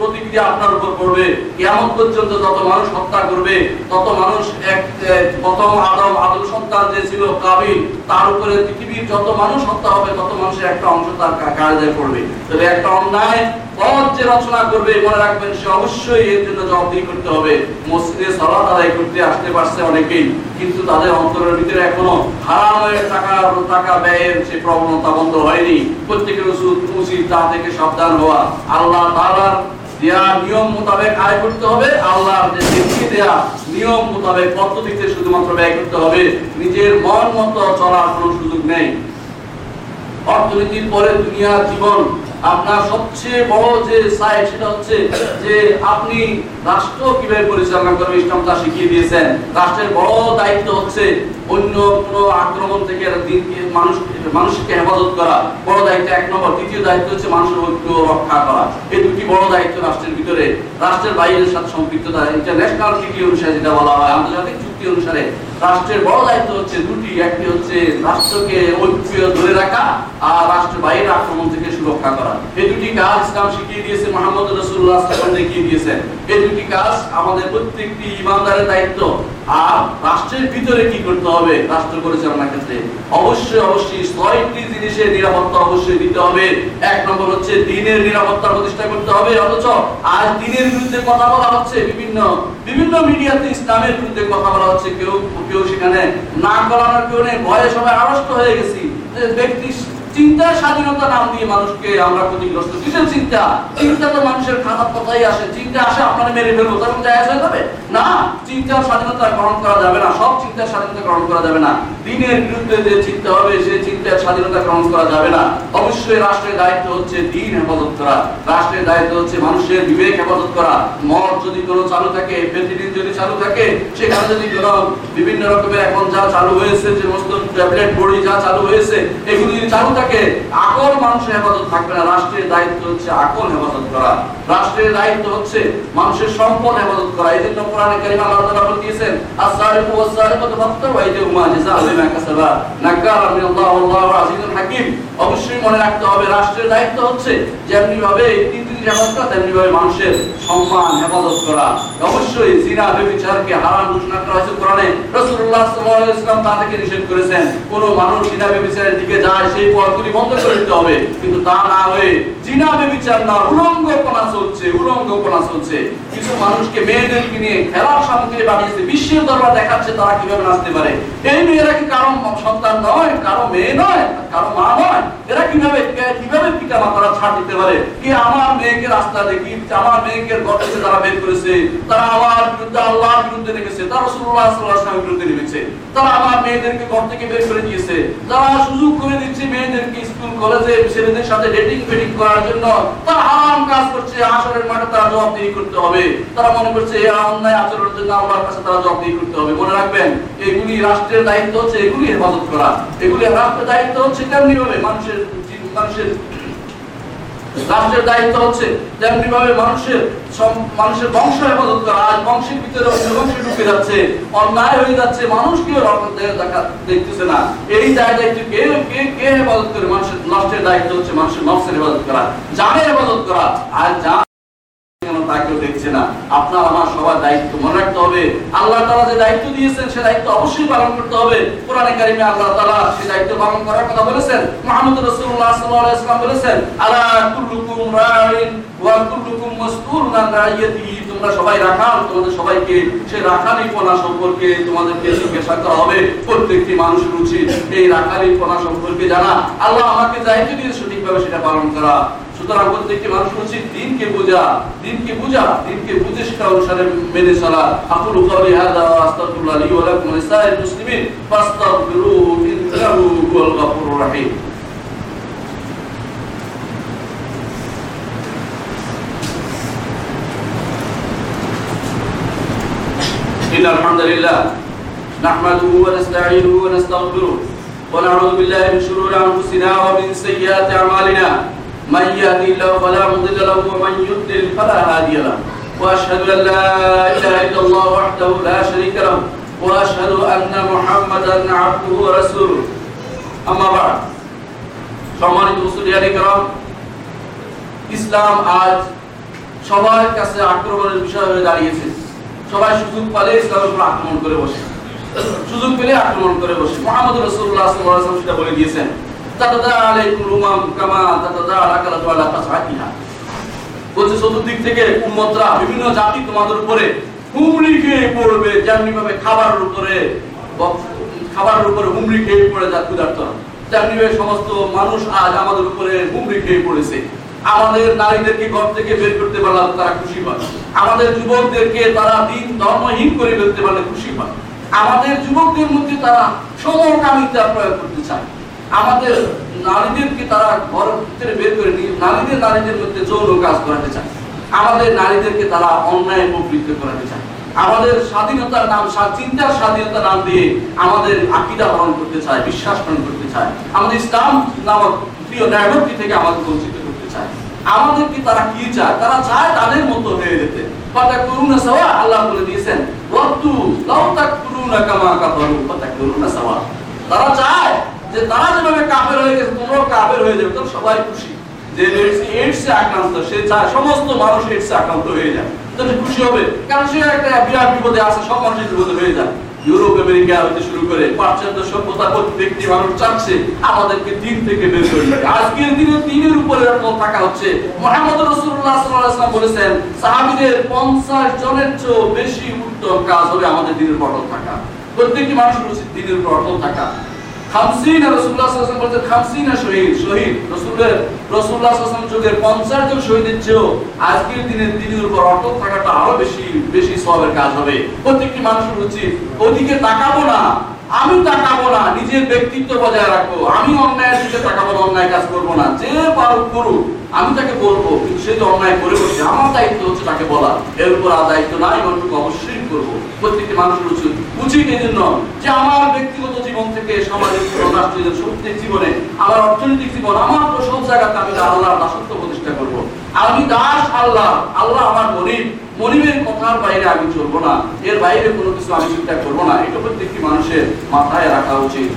প্রতিক্রিয়া আপনার উপর পড়বে। কেমন পর্যন্ত যত মানুষ হত্যা করবে, তত মানুষ এক প্রথম আদম আদম সন্তান যে ছিল কাবিল, তার উপরে পৃথিবীর যত মানুষ হত্যা হবে, তত মানুষের একটা অংশ তার কা- কায়দায় পড়বে। তবে একটা অন্যায় পথ যে রচনা করবে, মনে রাখবেন, সে অবশ্যই এর জন্য জবাবদিহি করতে হবে। মসজিদে সালাত আদায় করতে আসতে পারছে অনেকেই, কিন্তু তাদের অন্তরের ভিতরে এখনও হারামের টাকা টাকা ব্যয়ের প্রবণতা বন্ধ হয়নি। প্রত্যেকের উচিত তা থেকে সাবধান হওয়া, আল্লাহ দেয়া নিয়ম মোতাবেক আয় করতে হবে, আল্লাহর যে দেখিয়ে দেয়া নিয়ম মোতাবেক পদ্ধতিতে শুধুমাত্র ব্যয় করতে হবে, নিজের মন মতো চলার কোনো সুযোগ নেই। অর্থনীতির পরে দুনিয়ার জীবন আপনার সবচেয়ে বড় যে সাইড সেটা হচ্ছে যে আপনি রাষ্ট্র কীভাবে পরিচালনা করবে ইসলাম তা শিখিয়ে দিয়েছেন। রাষ্ট্রের বড় দায়িত্ব হচ্ছে অন্য কোনো আক্রমণ থেকে মানুষ, মানুষকে হেফাজত করা। বড় দায়িত্ব এক নম্বর। দ্বিতীয় দায়িত্ব হচ্ছে মানুষের ঐক্য রক্ষা করা। এই দুটি বড় দায়িত্ব রাষ্ট্রের ভিতরে। রাষ্ট্রের বাইরের সাথে সম্পৃক্ততা ইন্টারন্যাশনাল ট্রিটি অনুসারে যেটা বলা হয়, আন্তর্জাতিক চুক্তি অনুসারে। রাষ্ট্রের বড় দায়িত্ব হচ্ছে দুটি। একটি হচ্ছে রাষ্ট্রকে ঐক্য ধরে রাখা আর রাষ্ট্রের বাইরের আক্রমণ থেকে সুরক্ষা করা। এই দুটি কাজ ইসলাম শিখিয়ে দিয়েছে মোহাম্মদ রসুল্লাহ সাল্লাম দেখিয়ে দিয়েছেন। এই দুটি কাজ আমাদের প্রত্যেকটি ইমানদারের দায়িত্ব। আর রাষ্ট্রের ভিতরে কি করতে হবে? রাষ্ট্র পরিচালনার ক্ষেত্রে। অবশ্যই অবশ্যই ছয়টি জিনিসের নিরাপত্তা অবশ্যই দিতে হবে। এক নম্বর হচ্ছে দিনের নিরাপত্তা প্রতিষ্ঠা করতে হবে, অথচ আজ দিনের বিরুদ্ধে কথা বলা হচ্ছে। বিভিন্ন বিভিন্ন মিডিয়াতে ইসলামের বিরুদ্ধে কথা বলা হচ্ছে। কেউ কেউ সেখানে না করানোর কেউ নেই। ভয়ে সবাই আড়ষ্ট হয়ে গেছি। ব্যক্তি চিন্তার স্বাধীনতা নাম দিয়ে মানুষকে আমরা ক্ষতিগ্রস্ত। কিসের চিন্তা? চিন্তা তো মানুষের খারাপ কথাই আসে। চিন্তা আসে আপনারা মেরে ফেলব তখন যায় যাবে? না, চিন্তার স্বাধীনতা গ্রহণ করা যাবে না। সব চিন্তার স্বাধীনতা গ্রহণ করা যাবে না। দিনের বিরুদ্ধে যে চিন্তা হবে চিন্তার স্বাধীনতা গ্রহণ করা যাবে না। অবশ্যই রাষ্ট্রের দায়িত্ব হচ্ছে দিন হেফাজত করা। রাষ্ট্রের দায়িত্ব হচ্ছে মানুষের বিবেক হেফাজত করা। যদি কোনো চালু থাকে ফেন্সিডিল যদি চালু থাকে, সেখানে যদি কোনো বিভিন্ন রকমের এখন যা চালু হয়েছে, যে সমস্ত ট্যাবলেট, বড়ি যা চালু হয়েছে, এগুলি যদি চালু থাকে, আকল মানুষের হেফাজত থাকবে না। রাষ্ট্রের দায়িত্ব হচ্ছে আকল হেফাজত করা। রাষ্ট্রের দায়িত্ব হচ্ছে মানুষের সম্পদ হেফাজত করা। এই জন্য কোরআনে কারিমে আল্লাহ বিমা কাসাবা নাকারা মিনাল্লাহি ওয়াল্লাহু আজিজুল হাকীম। অবশ্যই মনে রাখতে হবে, রাষ্ট্রের দায়িত্ব হচ্ছে যেমনি ভাবে তিন করা তেমনি ভাবে মানুষের সম্মান, হেফাজত করা। অবশ্যই জিনা ব্যভিচারকে হারাম ঘোষণা করা হয়েছে কোরআনে। রাসূলুল্লাহ সাল্লাল্লাহু আলাইহি তা থেকে নিষেধ করেছেন, কোন মানুষ জিনা ব্যভিচারের দিকে যায়, সেই পথগুলি বন্ধ করে দিতে হবে। কিন্তু তা না হয়ে জিনা ব্যভিচার না উলঙ্গপনা চলছে উলঙ্গপনা চলছে। কিছু মানুষকে মেয়েদেরকে নিয়ে খেলার সামগ্রী বানিয়েছে, বিশ্বের দরবার দেখাচ্ছে তারা কীভাবে নাচতে পারে। এই মেয়েরা কি কারও সন্তান নয়, কারও মেয়ে নয়, কারও মা নয়? এরা কীভাবে কীভাবে পিতা মাতারা ছাড় দিতে পারে? কি আমার মেয়েকে রাস্তা দেখি আমার মেয়েকে ঘর তারা বের করেছে? তারা আমার বিরুদ্ধে আল্লাহর বিরুদ্ধে নেমেছে, তারা আলাইহি ওয়াসাল্লামের বিরুদ্ধে নেমেছে। তারা আমার মেয়েদেরকে ঘর থেকে বের করে দিয়েছে। তারা সুযোগ করে দিচ্ছে মেয়েদেরকে স্কুল, কলেজে ছেলেদের সাথে ডেটিং ফেটিং করার জন্য তারা হারাম কাজ করছে আসরের মাঠে তারা জবাবদিহি করতে হবে। তারা মনে করছে এই অন্যায় আচরণের জন্য আল্লাহর কাছে তারা জবাবদিহি করতে হবে। মনে রাখবেন, এগুলি রাষ্ট্রের দায়িত্ব হচ্ছে এগুলি হেফাজত করা। এগুলি রাষ্ট্রের দায়িত্ব হচ্ছে তেমনি হবে মানুষের মানুষের রাষ্ট্রের দায়িত্ব হচ্ছে তেমনি ভাবে মানুষের মানুষের বংশ হেফাজত করা। আজ বংশের ভিতরে অন্য ঢুকে যাচ্ছে, অন্যায় হয়ে যাচ্ছে, মানুষ কেউ দেখা দেখতেছে না? এই দায় দায়িত্ব কে কে কে হেফাজত করে মানুষের রাষ্ট্রের দায়িত্ব হচ্ছে মানুষের নফসের হেফাজত করা, জানের হেফাজত করা। আর জান কেন তা কেউ দেখছে না। আপনার, আমার সবার দায়িত্ব মনে রাখতে হবে। আল্লাহ তাআলা যে দায়িত্ব দিয়েছেন, সে দায়িত্ব অবশ্যই পালন করতে হবে। কোরআনে কারিমে আল্লাহ তাআলা সেই দায়িত্ব পালন করার কথা বলেছেন। মুহাম্মদ রাসূলুল্লাহ সাল্লাল্লাহু আলাইহি ওয়াসাল্লাম বলেছেন কুল্লুকুম রাইন ওয়া কুল্লুকুম তোমরা সবাই রাখাল, তোমাদের সবাইকে সেই রাখালিপনা সম্পর্কে তোমাদেরকে জিজ্ঞাসা করা হবে। প্রত্যেকটি মানুষের উচিত এই রাখালিপনা সম্পর্কে জানা। আল্লাহ আমাকে দায়িত্ব দিয়ে সঠিকভাবে সেটা পালন করা। সুতরাং প্রত্যেকটি মানুষ উচিত দিনকে বোঝা দিনকে বোঝা দিনকে বুঝে সেটা অনুসারে মেনে চলা আকুল কাউলি হাদা আস্তাগফিরুল্লাহ লি ওয়া লাকুম ওয়া লিসাইরিল মুসলিমিন ফাস্তাগফিরুহু ইন্নাহু হুয়াল গফুরুর রহিম إن الحمد لله نحمده ونستعينه ونستغفره ونعوذ بالله من شرور أنفسنا ومن سيئات أعمالنا من يهدي الله فلا مضل له ومن يضلل فلا هادي له واشهد ان لا اله الا الله وحده لا شريك له واشهد ان محمدا عبده ورسوله اما بعد সম্মানিত মুসলিয়ানি کرام ইসলাম আজ সবার কাছে আক্রমণের বিষয় হয়ে দাঁড়িয়েছে সবাই সুযোগ পালে ইসলামের উপর আক্রমণ করে বসে সুযোগ পেলে আক্রমণ করে বসে মোহাম্মদ রসুল্লাহ সাল্লাল্লাহু আলাইহি ওয়াসাল্লাম সেটা বলে দিয়েছেন বিভিন্ন জাতি তোমাদের উপরে হুমড়ি খেয়ে পড়বে, যেমনি ভাবে খাবারের উপরে খাবারের উপরে হুমড়ি খেয়ে পড়ে যা ক্ষুধার্তরা তেমনি ভাবে সমস্ত মানুষ আজ আমাদের উপরে হুমড়ি খেয়ে পড়েছে। আমাদের নারীদেরকে ঘর থেকে বের করতে পারলে তারা খুশি পায় আমাদের যুবকদেরকে তারা দিন ধর্মহীন করে ফেলতে পারলে খুশি পায় আমাদের যুবকদের মধ্যে তারা সমকামিতা প্রয়োগ করতে চায়। আমাদের নারীদেরকে তারা ঘর ভিতরে বের করে নিয়ে নারীদের নারীদের মধ্যে যৌন কাজ করাতে চায়। আমাদের নারীদেরকে তারা অন্যায় প্রবৃত্ত করাতে চায়। আমাদের স্বাধীনতার নাম চিন্তার স্বাধীনতার নাম দিয়ে আমাদের আকিদা পালন করতে চায়, বিশ্বাস পালন করতে চায়। আমাদের ইসলাম নামক প্রিয় ন্যায়ভক্তি থেকে আমাদের বঞ্চিত করতে চায়। আমাদেরকে তারা কি চায়? তারা চায় তাদের মতো হয়ে যেতে। কথা করুণা সাওয়া, আল্লাহ বলে দিয়েছেন তারা চায় যে তারা যেভাবে কাফের হয়ে গেছে, তোমরাও কাফের হয়ে যাবে তখন সবাই খুশি। যে এইডস আক্রান্ত, সে চায় সমস্ত মানুষ এইডস আক্রান্ত হয়ে যায় তাহলে খুশি হবে। কারণ সে একটা বিরাট বিপদে আছে, সব মানুষের বিপদে হয়ে যায় ইউরোপ, আমেরিকা শুরু করে পাশ্চাত্য সভ্যতা প্রত্যেকটি মানুষ চাচ্ছে, আমাদেরকে দিন থেকে বের করে। আজকের দিনে উপরে থাকা হচ্ছে। মোহাম্মদ রসুল্লাহ সাল্লাম বলেছেন, সাহাবিদের পঞ্চাশ জনের চেয়েও বেশি উত্তম কাজ হবে আমাদের দিনের উপর অটল থাকা। প্রত্যেকটি মানুষের উচিত দিনের উপর অটল থাকা। রসুল্লাহ আসলাম বলতে শহীদ শহীদ। রসুলের রসুল্লাহ আসলাম যুগের 50 জন শহীদের চেয়েও আজকের দিনে উপর অটল থাকাটা আরও বেশি বেশি সবের কাজ হবে। প্রত্যেকটি মানুষের উচিত, ওদিকে তাকাবো না আমি তাকাবো না, নিজের ব্যক্তিত্ব বজায় রাখব আমি অন্যায়ের দিকে তাকাবো অন্যায় কাজ করব না, যে পারুক করুক। আমি তাকে বলব সে যে অন্যায় করে বসে আমার দায়িত্ব হচ্ছে তাকে বলা এর উপর আর দায়িত্ব নাই এমনটুকু অবশ্যই করব। প্রত্যেকটি মানুষের উচিত উচিত এই জন্য যে আমার ব্যক্তিগত জীবন থেকে, সামাজিক জীবন, রাষ্ট্রীয় প্রত্যেক জীবনে, আমার অর্থনৈতিক জীবন, আমার তো সব জায়গাতে আমি আল্লাহর দাসত্ব প্রতিষ্ঠা করব। আমি দাস আল্লাহ আল্লাহ আমার মনিব মনিবের কথার বাইরে আমি চলবো না। এর বাইরে কোনো কিছু আমি চিন্তা করব না। এটা প্রত্যেকটি মানুষের মাথায় রাখা উচিত।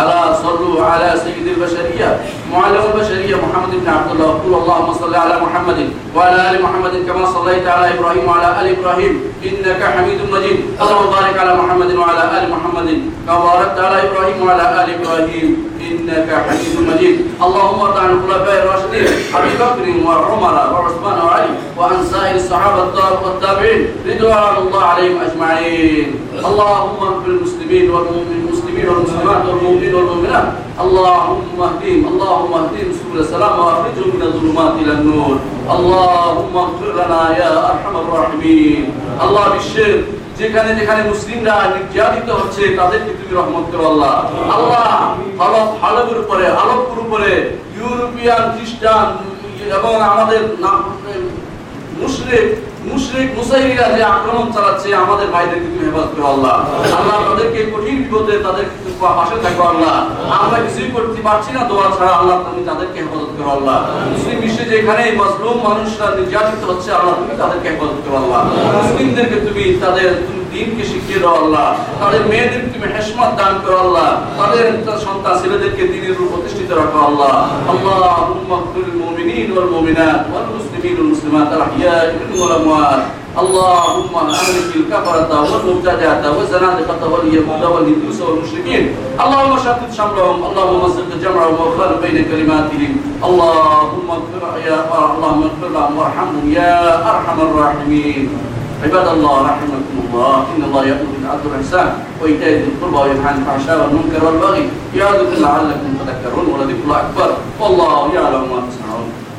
ألا صلوا على سيد البشرية معلم البشرية محمد بن عبد الله. قل اللهم صل على محمد وعلى آل محمد كما صليت على إبراهيم وعلى آل إبراهيم. إنك حميد مجيد. اللهم بارك على محمد وعلى آل محمد كما باركت على إبراهيم وعلى آل إبراهيم. إنك حميد مجيد. اللهم ارض عن الخلفاء الراشدين أبي بكر وعمر وعثمان وعلي وعن سائر الصحابة والتابعين. رضوان الله عليهم أجمعين. اللهم اغفر المسلمين والمؤمنين المسلمين والمسلمات والمؤمنين والمؤمنات اللهم اهدهم اللهم اهدهم سبل السلام واخرجهم من الظلمات الى النور اللهم اغفر لنا يا ارحم الراحمين الله بالشرك যেখানে যেখানে মুসলিমরা নির্যাতিত হচ্ছে তাদেরকে তুমি রহমত করো আল্লাহ আল্লাহ আলপ হালবের উপরে আলপুর উপরে ইউরোপিয়ান খ্রিস্টান এবং আমাদের মুশরিক মুশরিক মুসাইরিরা যে আক্রমণ চালাচ্ছে, আমাদের ভাইদেরকে তুমি হেফাজত করো আল্লাহ। আল্লাহ তাদেরকে কঠিন বিপদে তাদের পাশে থাকো আল্লাহ। আমরা কিছুই করতে পারছি না, দোয়া ছাড়া আল্লাহ তুমি তাদেরকে হেফাজত করো আল্লাহ। মুসলিম বিশ্বে যেখানে মাজলুম মানুষরা নির্যাতিত হচ্ছে, আল্লাহ তুমি তাদেরকে হেফাজত করো আল্লাহ। মুসলিমদেরকে তুমি তাদের দিনকে শিখিয়ে দাও আল্লাহ তাদের মেয়েদেরকে তুমি হেসমত দান করো আল্লাহ তাদের সন্তান ছেলেদেরকে দিনের উপর প্রতিষ্ঠিত রাখো আল্লাহ اللهم اغفر للمؤمنين والمؤمنات والمسلمين والمسلمات الاحياء منهم والاموات اللهم اهلك الكفرة والمبتدعة والزنادقة واليهود والهندوس والمشركين اللهم شتت شملهم اللهم مزق جمعهم وخالف بين كلماتهم اللهم اغفر يا اللهم اغفر لهم وارحمهم يا ارحم الراحمين عباد الله رحمكم الله. إن الله يأمر بالعدل والإحسان وإيتاء ذي القربى وينهى عن الفحشاء والمنكر والبغي يعظكم لعلكم تذكرون ولذكر الله أكبر. والله يعلم ما تصنعون.